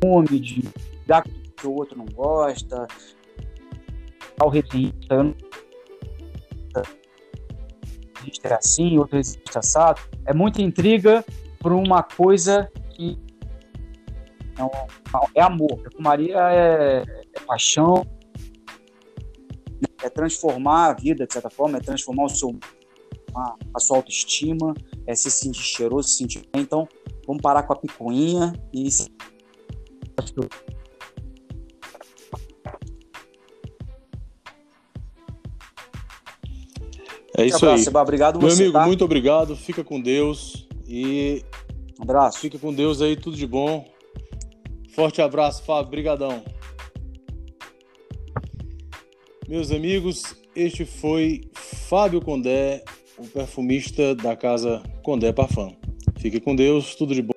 fome de dar que o outro não gosta, eu não existe assim, outro existe assado. É muita intriga por uma coisa que não, é amor. Perfumaria é, é paixão, é transformar a vida, de certa forma, é transformar o seu, a, a sua autoestima, é se sentir cheiroso, se sentir bem. Então, vamos parar com a picuinha e É isso abraço, aí. Seba. Obrigado Meu amigo, tá? muito obrigado. Fica com Deus e um abraço. Fica com Deus aí, tudo de bom. Forte abraço, Fábio. Brigadão. Meus amigos, este foi Fábio Condé, o perfumista da casa Condé Parfum. Fique com Deus, tudo de bom.